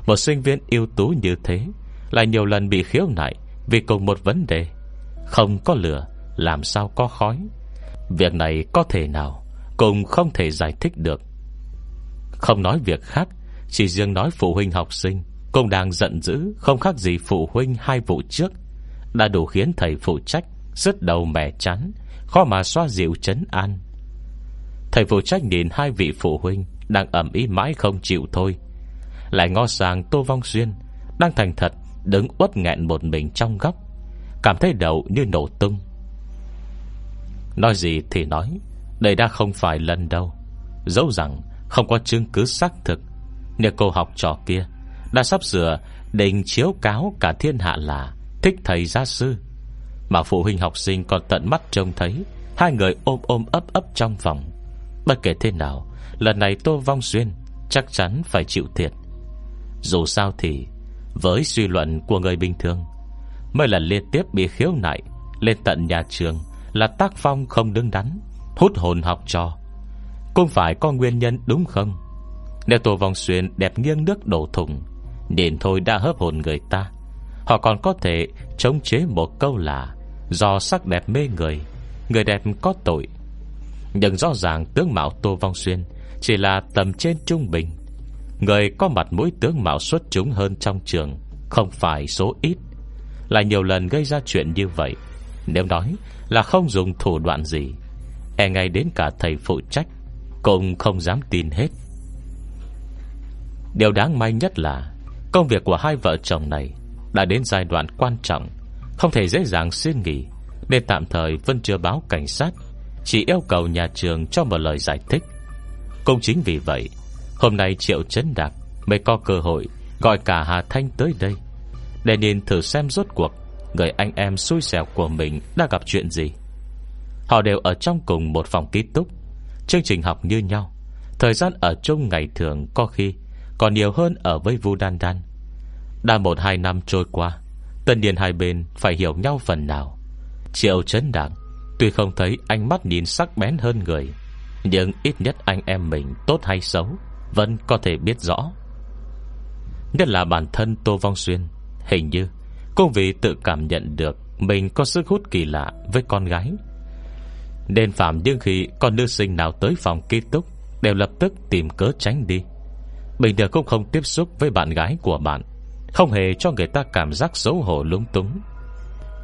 Một sinh viên ưu tú như thế Lại nhiều lần bị khiếu nại Vì cùng một vấn đề, Không có lửa, Làm sao có khói. Việc này có thể nào Cùng không thể giải thích được. Không nói việc khác, Chỉ riêng nói phụ huynh học sinh. Cũng đang giận dữ, Không khác gì phụ huynh hai vụ trước. Đã đủ khiến thầy phụ trách Rứt đầu mẻ chán, Khó mà xoa dịu chấn an. Thầy phụ trách nhìn hai vị phụ huynh, Đang ẩm ý mãi không chịu thôi. Lại ngó sang Tô Vong Xuyên, Đang thành thật, Đứng uất nghẹn một mình trong góc. Cảm thấy đầu như nổ tung. Nói gì thì nói đây đã không phải lần đâu Dẫu rằng không có chứng cứ xác thực, Nếu cô học trò kia Đã sắp sửa định chiếu cáo cả thiên hạ là Thích thầy gia sư, Mà phụ huynh học sinh còn tận mắt trông thấy Hai người ôm ôm ấp ấp trong phòng. Bất kể thế nào, Lần này Tô Vong Xuyên Chắc chắn phải chịu thiệt. Dù sao thì, Với suy luận của người bình thường, Mới lần liên tiếp bị khiếu nại Lên tận nhà trường Là tác phong không đứng đắn. Hút hồn học trò. Cũng phải có nguyên nhân đúng không? Nếu Tô Vong Xuyên đẹp nghiêng nước đổ thùng nên thôi đã hấp hồn người ta. Họ còn có thể chống chế một câu là, Do sắc đẹp mê người Người đẹp có tội. Nhưng rõ ràng tướng mạo Tô Vong Xuyên Chỉ là tầm trên trung bình. Người có mặt mũi tướng mạo xuất chúng hơn trong trường Không phải số ít. Lại nhiều lần gây ra chuyện như vậy, Nếu nói là không dùng thủ đoạn gì E ngay đến cả thầy phụ trách Cũng không dám tin hết. Điều đáng may nhất là, Công việc của hai vợ chồng này Đã đến giai đoạn quan trọng, Không thể dễ dàng xin nghỉ, Nên tạm thời vẫn chưa báo cảnh sát, Chỉ yêu cầu nhà trường cho một lời giải thích. Cũng chính vì vậy, Hôm nay Triệu Trấn Đạc Mới có cơ hội gọi cả Hà Thanh tới đây, Để nhìn thử xem rốt cuộc Người anh em xui xẻo của mình Đã gặp chuyện gì. Họ đều ở trong cùng một phòng ký túc. Chương trình học như nhau. Thời gian ở chung ngày thường có khi Còn nhiều hơn ở với Vu Đan Đan. Đã một hai năm trôi qua Tân niên hai bên phải hiểu nhau phần nào. Triệu chấn đảng Tuy không thấy ánh mắt nhìn sắc bén hơn người, Nhưng ít nhất anh em mình tốt hay xấu Vẫn có thể biết rõ. Nhất là bản thân Tô Vong Xuyên, Hình như Cô vì tự cảm nhận được Mình có sức hút kỳ lạ với con gái. Nên phạm nhưng khi Con nữ sinh nào tới phòng ký túc, Đều lập tức tìm cớ tránh đi. Bình thường cũng không tiếp xúc với bạn gái của bạn, Không hề cho người ta cảm giác xấu hổ lúng túng.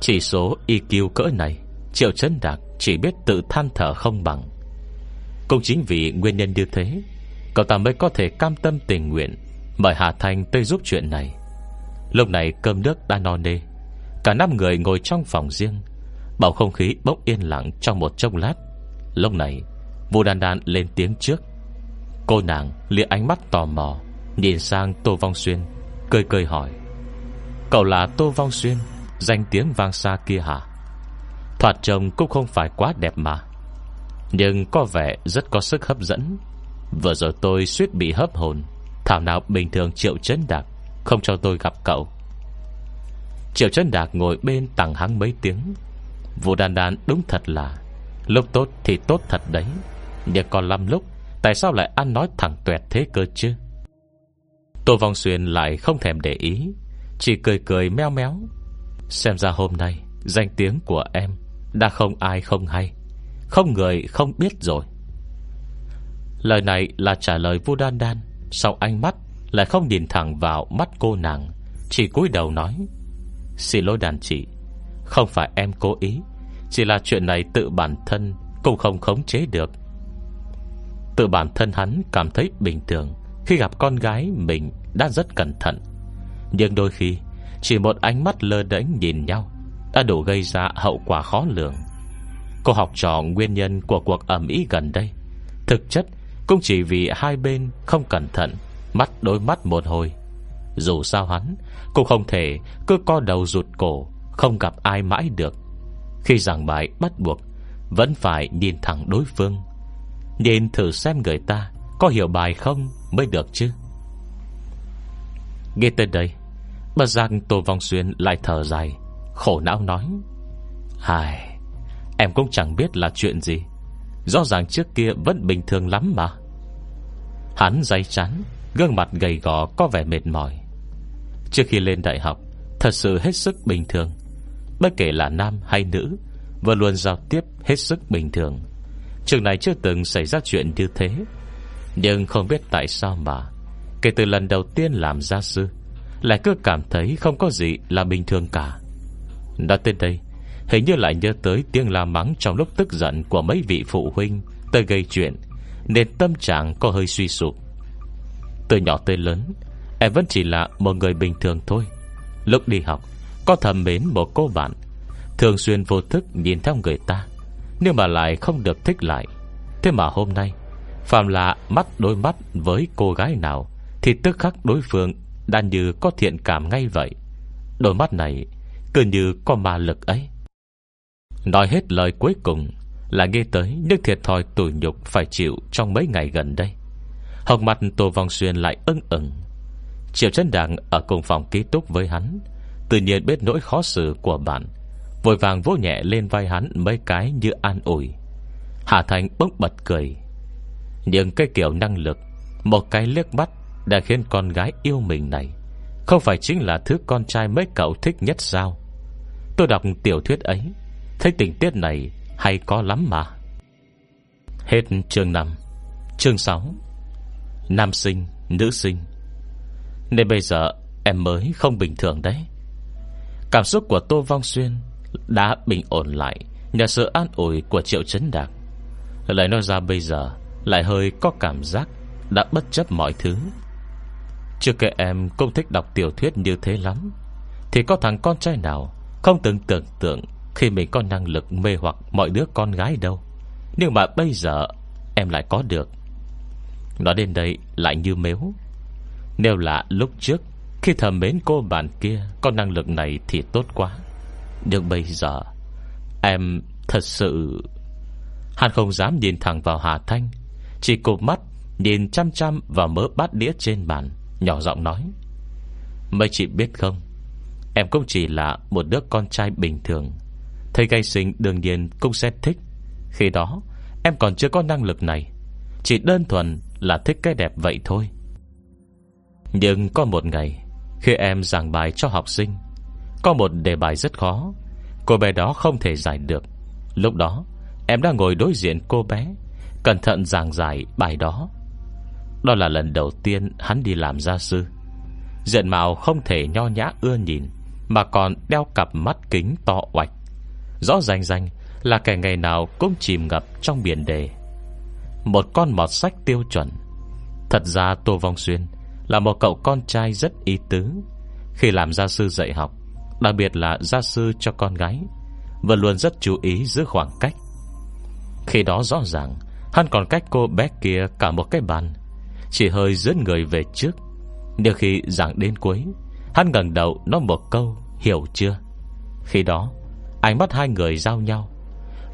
Chỉ số EQ cỡ này, Triệu Trấn Đạc chỉ biết tự than thở không bằng. Cũng chính vì nguyên nhân như thế, Cậu ta mới có thể cam tâm tình nguyện Mời Hà Thanh tới giúp chuyện này. Lúc này cơm nước đã no nê, Cả năm người ngồi trong phòng riêng Bầu không khí bỗng yên lặng trong một chốc lát. Lúc này Vũ Đan Đan lên tiếng trước. Cô nàng lia ánh mắt tò mò, Nhìn sang Tô Vong Xuyên, Cười cười hỏi. Cậu là Tô Vong Xuyên, Danh tiếng vang xa kia hả? Thoạt trông cũng không phải quá đẹp mà. Nhưng có vẻ rất có sức hấp dẫn. Vừa rồi tôi suýt bị hấp hồn. Thảo nào bình thường Triệu chân Đạc Không cho tôi gặp cậu. Triệu chân Đạc ngồi bên tặng hắn mấy tiếng. Vụ đàn đàn đúng thật là, Lúc tốt thì tốt thật đấy. Nhưng còn lắm lúc, Tại sao lại ăn nói thẳng tuẹt thế cơ chứ? Tô Vong Xuyên lại không thèm để ý, Chỉ cười cười meo méo. Xem ra hôm nay, Danh tiếng của em Đã không ai không hay, Không người không biết rồi. Lời này là trả lời Vu Đan Đan, Sau ánh mắt Lại không nhìn thẳng vào mắt cô nàng, Chỉ cúi đầu nói, Xin lỗi đàn chị không phải em cố ý, Chỉ là chuyện này tự bản thân Cũng không khống chế được. Tự bản thân hắn cảm thấy bình thường Khi gặp con gái mình Đã rất cẩn thận. Nhưng đôi khi, Chỉ một ánh mắt lơ đễnh nhìn nhau Đã đủ gây ra hậu quả khó lường. Cô học trò nguyên nhân của cuộc ẩm ý gần đây, Thực chất Cũng chỉ vì hai bên không cẩn thận, Mắt đối mắt một hồi. Dù sao hắn Cũng không thể cứ co đầu rụt cổ không gặp ai mãi được. Khi giảng bài bắt buộc, Vẫn phải nhìn thẳng đối phương. Nhìn thử xem người ta Có hiểu bài không mới được chứ. Nghe tới đây Bà Giang Tô Vong Xuyên lại thở dài, Khổ não nói, Hài, Em cũng chẳng biết là chuyện gì. Rõ ràng trước kia vẫn bình thường lắm mà. Hắn dày chắn Gương mặt gầy gò có vẻ mệt mỏi. Trước khi lên đại học, Thật sự hết sức bình thường. Bất kể là nam hay nữ, Vẫn luôn giao tiếp hết sức bình thường. Trường này chưa từng xảy ra chuyện như thế. Nhưng không biết tại sao mà, Kể từ lần đầu tiên làm gia sư, Lại cứ cảm thấy không có gì là bình thường cả. Nói tên đây, Hình như lại nhớ tới tiếng la mắng Trong lúc tức giận của mấy vị phụ huynh Tới gây chuyện, Nên tâm trạng có hơi suy sụp. Từ nhỏ tới lớn, Em vẫn chỉ là một người bình thường thôi. Lúc đi học có thầm mến một cô bạn. Thường xuyên vô thức nhìn theo người ta, Nhưng mà lại không được thích lại. Thế mà hôm nay Phạm là mắt đôi mắt với cô gái nào, Thì tức khắc đối phương Đã như có thiện cảm ngay vậy. Đôi mắt này Cứ như có ma lực ấy. Nói hết lời cuối cùng Là nghe tới những thiệt thòi tủi nhục Phải chịu trong mấy ngày gần đây. Hồng mặt Tô Vong Xuyên lại ưng ửng Triệu chân đảng ở cùng phòng ký túc với hắn Tự nhiên biết nỗi khó xử của bạn. Vội vàng vỗ nhẹ lên vai hắn Mấy cái như an ủi. Hà Thành bỗng bật cười. Nhưng cái kiểu năng lực Một cái liếc mắt Đã khiến con gái yêu mình này. Không phải chính là thứ con trai mấy cậu thích nhất sao? Tôi đọc tiểu thuyết ấy Thấy tình tiết này hay có lắm mà. Hết chương 5 Chương 6 Nam sinh, nữ sinh. Nên bây giờ em mới không bình thường đấy. Cảm xúc của Tô Vong Xuyên Đã bình ổn lại Nhờ sự an ủi của Triệu Trấn Đạc. Lại nói ra bây giờ Lại hơi có cảm giác Đã bất chấp mọi thứ. Chưa kể em cũng thích đọc tiểu thuyết như thế lắm, Thì có thằng con trai nào Không từng tưởng tượng Khi mình có năng lực mê hoặc mọi đứa con gái đâu. Nhưng mà bây giờ Em lại có được. Nói đến đây lại như mếu. Nếu là lúc trước khi thầm mến cô bạn kia, Có năng lực này thì tốt quá. Nhưng bây giờ, Em thật sự, Hắn không dám nhìn thẳng vào Hà Thanh, Chỉ cụp mắt Nhìn chăm chăm vào mớ bát đĩa trên bàn, Nhỏ giọng nói. Mấy chị biết không, Em cũng chỉ là một đứa con trai bình thường. Thầy gây sinh đương nhiên cũng sẽ thích. Khi đó, em còn chưa có năng lực này, Chỉ đơn thuần là thích cái đẹp vậy thôi. Nhưng có một ngày khi em giảng bài cho học sinh. Có một đề bài rất khó. Cô bé đó không thể giải được. Lúc đó, em đang ngồi đối diện cô bé, Cẩn thận giảng giải bài đó. Đó là lần đầu tiên hắn đi làm gia sư. Diện mạo không thể nho nhã ưa nhìn, Mà còn đeo cặp mắt kính to oạch. Rõ ràng ràng Là kẻ ngày nào cũng chìm ngập trong biển đề. Một con mọt sách tiêu chuẩn. Thật ra Tô Vong Xuyên là một cậu con trai rất ý tứ. Khi làm gia sư dạy học, Đặc biệt là gia sư cho con gái, Vẫn luôn rất chú ý giữ khoảng cách. Khi đó rõ ràng, Hắn còn cách cô bé kia cả một cái bàn, Chỉ hơi dẫn người về trước. Nhưng khi giảng đến cuối, Hắn ngẩng đầu nói một câu, Hiểu chưa? Khi đó, Ánh mắt hai người giao nhau,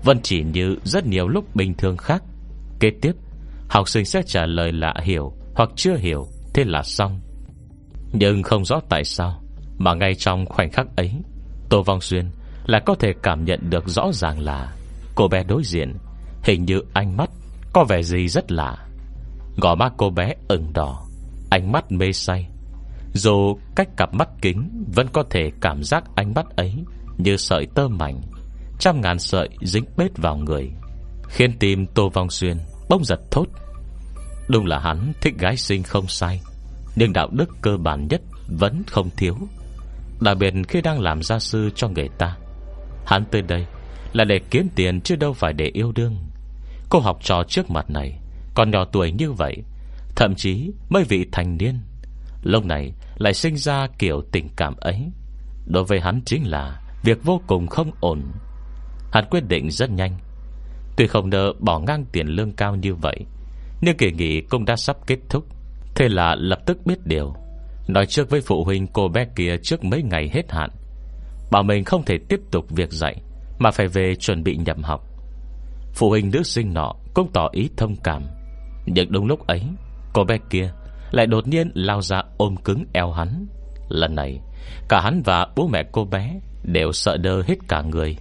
Vẫn chỉ như rất nhiều lúc bình thường khác. Kế tiếp, Học sinh sẽ trả lời là hiểu Hoặc chưa hiểu Thế là xong. Nhưng không rõ tại sao, Mà ngay trong khoảnh khắc ấy, Tô Vong Xuyên Là có thể cảm nhận được rõ ràng là Cô bé đối diện Hình như ánh mắt Có vẻ gì rất lạ. Gò má cô bé ửng đỏ, Ánh mắt mê say. Dù cách cặp mắt kính Vẫn có thể cảm giác ánh mắt ấy Như sợi tơ mảnh, Trăm ngàn sợi dính bết vào người, Khiến tim Tô Vong Xuyên bỗng giật thốt. Đúng là hắn thích gái sinh không sai, Nhưng đạo đức cơ bản nhất Vẫn không thiếu. Đặc biệt khi đang làm gia sư cho người ta, Hắn tới đây Là để kiếm tiền chứ đâu phải để yêu đương. Cô học trò trước mặt này Còn nhỏ tuổi như vậy, Thậm chí mới vị thành niên, Lúc này lại sinh ra kiểu tình cảm ấy. Đối với hắn chính là Việc vô cùng không ổn. Hắn quyết định rất nhanh, Tuy không nỡ bỏ ngang tiền lương cao như vậy nhưng kỳ nghỉ cũng đã sắp kết thúc. Thế là lập tức biết điều. Nói trước với phụ huynh cô bé kia Trước mấy ngày hết hạn. Bảo mình không thể tiếp tục việc dạy, Mà phải về chuẩn bị nhập học. Phụ huynh nữ sinh nọ Cũng tỏ ý thông cảm. Nhưng đúng lúc ấy, Cô bé kia lại đột nhiên lao ra ôm cứng eo hắn. Lần này, Cả hắn và bố mẹ cô bé Đều sợ đơ hết cả người.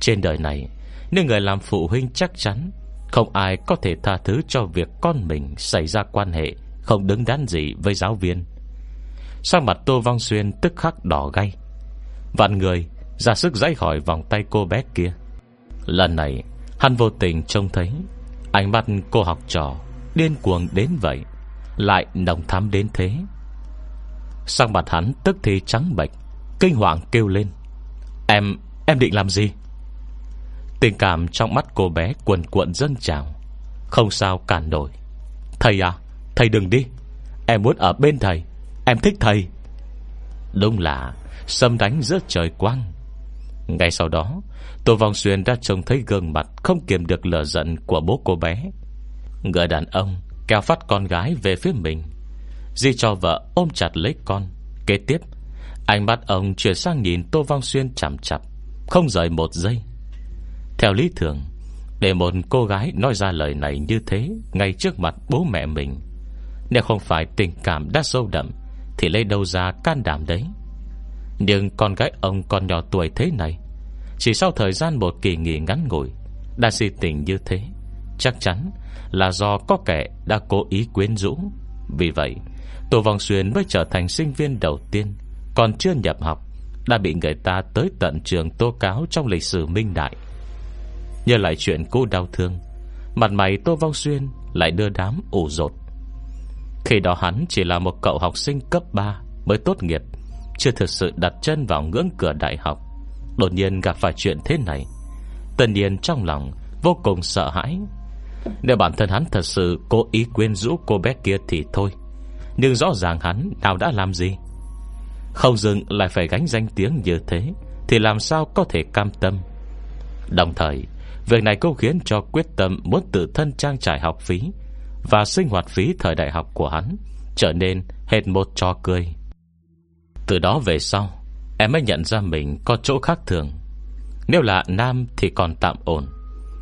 Trên đời này Nếu người làm phụ huynh chắc chắn không ai có thể tha thứ cho việc con mình Xảy ra quan hệ Không đứng đắn gì với giáo viên. Sang mặt Tô Vong Xuyên tức khắc đỏ gay. Vạn người ra sức dãy khỏi vòng tay cô bé kia. Lần này Hắn vô tình trông thấy Ánh mắt cô học trò Điên cuồng đến vậy Lại nồng thắm đến thế. Sang mặt hắn tức thì trắng bệch Kinh hoàng kêu lên. Em, em định làm gì? Tình cảm trong mắt cô bé Cuồn cuộn dâng trào. Không sao cản nổi. Thầy à, thầy đừng đi. Em muốn ở bên thầy. Em thích thầy. Đúng là Sâm đánh giữa trời quang. Ngay sau đó Tô Vong Xuyên đã trông thấy gương mặt Không kiềm được lửa giận của bố cô bé. Người đàn ông Kéo phát con gái về phía mình. Di cho vợ ôm chặt lấy con. Kế tiếp Ánh mắt ông chuyển sang nhìn Tô Vong Xuyên chằm chặp Không rời một giây theo lý thường, Để một cô gái nói ra lời này như thế Ngay trước mặt bố mẹ mình, Nếu không phải tình cảm đã sâu đậm, Thì lấy đâu ra can đảm đấy? Nhưng con gái ông còn nhỏ tuổi thế này, Chỉ sau thời gian một kỳ nghỉ ngắn ngủi, Đã si tình như thế, Chắc chắn là do có kẻ đã cố ý quyến rũ. Vì vậy, Tô Vong Xuyên mới trở thành sinh viên đầu tiên, Còn chưa nhập học, Đã bị người ta tới tận trường tố cáo Trong lịch sử minh đại. Nhớ lại chuyện cũ đau thương. Mặt mày Tô Vong Xuyên Lại đưa đám ủ rột. Khi đó hắn chỉ là một cậu học sinh cấp 3 Mới tốt nghiệp, Chưa thực sự đặt chân vào ngưỡng cửa đại học. Đột nhiên gặp phải chuyện thế này tần nhiên trong lòng Vô cùng sợ hãi. Nếu bản thân hắn thật sự cố ý quyên rũ cô bé kia thì thôi, Nhưng rõ ràng hắn nào đã làm gì? Không dừng lại phải gánh danh tiếng như thế Thì làm sao có thể cam tâm? Đồng thời Việc này cũng khiến cho quyết tâm Muốn tự thân trang trải học phí Và sinh hoạt phí thời đại học của hắn Trở nên hết một trò cười. Từ đó về sau, Em mới nhận ra mình có chỗ khác thường. Nếu là nam thì còn tạm ổn,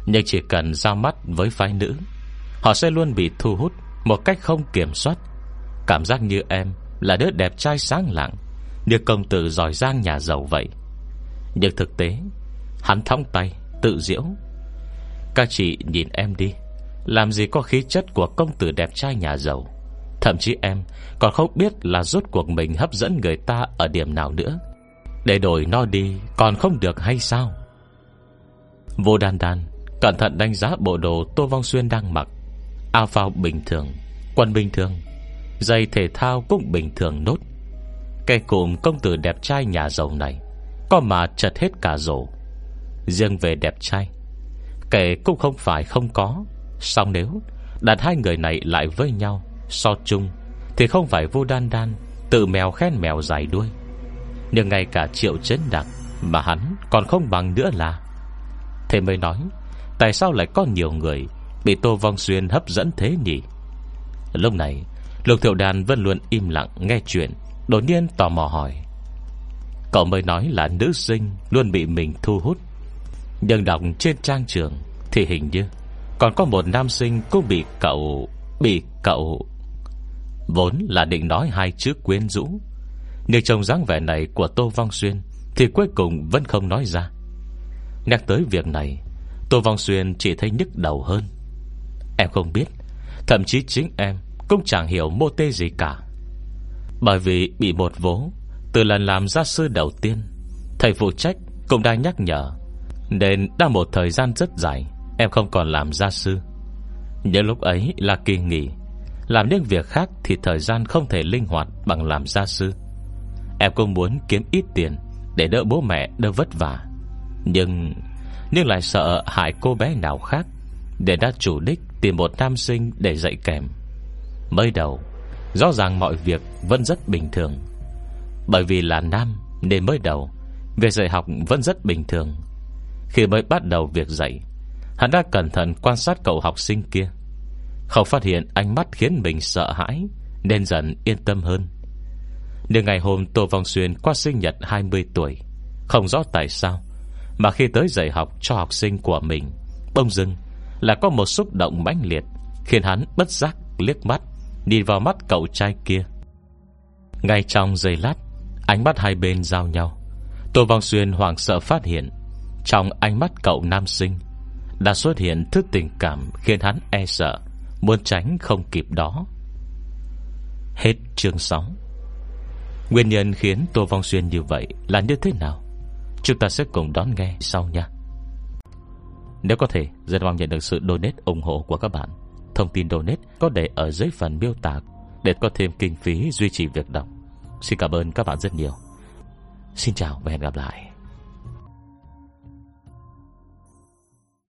Nhưng chỉ cần giao mắt với phái nữ, Họ sẽ luôn bị thu hút Một cách không kiểm soát. Cảm giác như em là đứa đẹp trai sáng lạng, Như công tử giỏi giang nhà giàu vậy. Nhưng thực tế, Hắn thong tay, Tự diễu các chị nhìn em đi. Làm gì có khí chất của công tử đẹp trai nhà giàu. Thậm chí em Còn không biết là rốt cuộc mình hấp dẫn người ta Ở điểm nào nữa. Để đổi nó đi Còn không được hay sao? Vô đan đan, Cẩn thận đánh giá bộ đồ Tô Vong Xuyên đang mặc. Áo phao bình thường, Quần bình thường, Giày thể thao cũng bình thường nốt. Cái cụm công tử đẹp trai nhà giàu này, Có mà chật hết cả rổ. Riêng về đẹp trai Kể cũng không phải không có. Xong nếu đặt hai người này lại với nhau, So chung, Thì không phải vô đan đan Tự mèo khen mèo dài đuôi. Nhưng ngay cả triệu chấn đặc Mà hắn còn không bằng nữa là. Thế mới nói, Tại sao lại có nhiều người Bị Tô Vong Xuyên hấp dẫn thế nhỉ? Lúc này, Lục Thiệu Đàn vẫn luôn im lặng nghe chuyện, Đột nhiên tò mò hỏi. Cậu mới nói là nữ sinh Luôn bị mình thu hút nhưng đọc trên trang trường Thì hình như Còn có một nam sinh cũng bị cậu Bị cậu Vốn là định nói hai chữ quyến rũ. Nhưng trông dáng vẻ này của Tô Vong Xuyên Thì cuối cùng vẫn không nói ra. Nhắc tới việc này, Tô Vong Xuyên chỉ thấy nhức đầu hơn. Em không biết, Thậm chí chính em Cũng chẳng hiểu mô tê gì cả. Bởi vì bị một vố, Từ lần làm gia sư đầu tiên, Thầy phụ trách cũng đang nhắc nhở nên đã một thời gian rất dài, Em không còn làm gia sư. Nhưng lúc ấy là kỳ nghỉ. Làm những việc khác Thì thời gian không thể linh hoạt Bằng làm gia sư. Em cũng muốn kiếm ít tiền Để đỡ bố mẹ đỡ vất vả. Nhưng Nhưng lại sợ hại cô bé nào khác Để đã chủ đích tìm một nam sinh để dạy kèm. Mới đầu, Rõ ràng mọi việc vẫn rất bình thường. Bởi vì là nam, Nên mới đầu, Việc dạy học vẫn rất bình thường. Khi mới bắt đầu việc dạy. Hắn đã cẩn thận quan sát cậu học sinh kia. Không phát hiện ánh mắt khiến mình sợ hãi, Nên dần yên tâm hơn. Nhưng ngày hôm Tô Vong Xuyên qua sinh nhật 20 tuổi, Không rõ tại sao, Mà khi tới dạy học cho học sinh của mình Bông dưng là có một xúc động mãnh liệt, Khiến hắn bất giác liếc mắt, Nhìn vào mắt cậu trai kia. Ngay trong giây lát, Ánh mắt hai bên giao nhau, Tô Vong Xuyên hoảng sợ phát hiện trong ánh mắt cậu nam sinh, Đã xuất hiện thứ tình cảm Khiến hắn e sợ, Muốn tránh không kịp đó. Hết chương 6 Nguyên nhân khiến Tô Vong Xuyên như vậy Là như thế nào? Chúng ta sẽ cùng đón nghe sau nha. Nếu có thể, Rất mong nhận được sự donate ủng hộ của các bạn. Thông tin donate có để ở dưới phần miêu tả Để có thêm kinh phí duy trì việc đọc. Xin cảm ơn các bạn rất nhiều. Xin chào và hẹn gặp lại.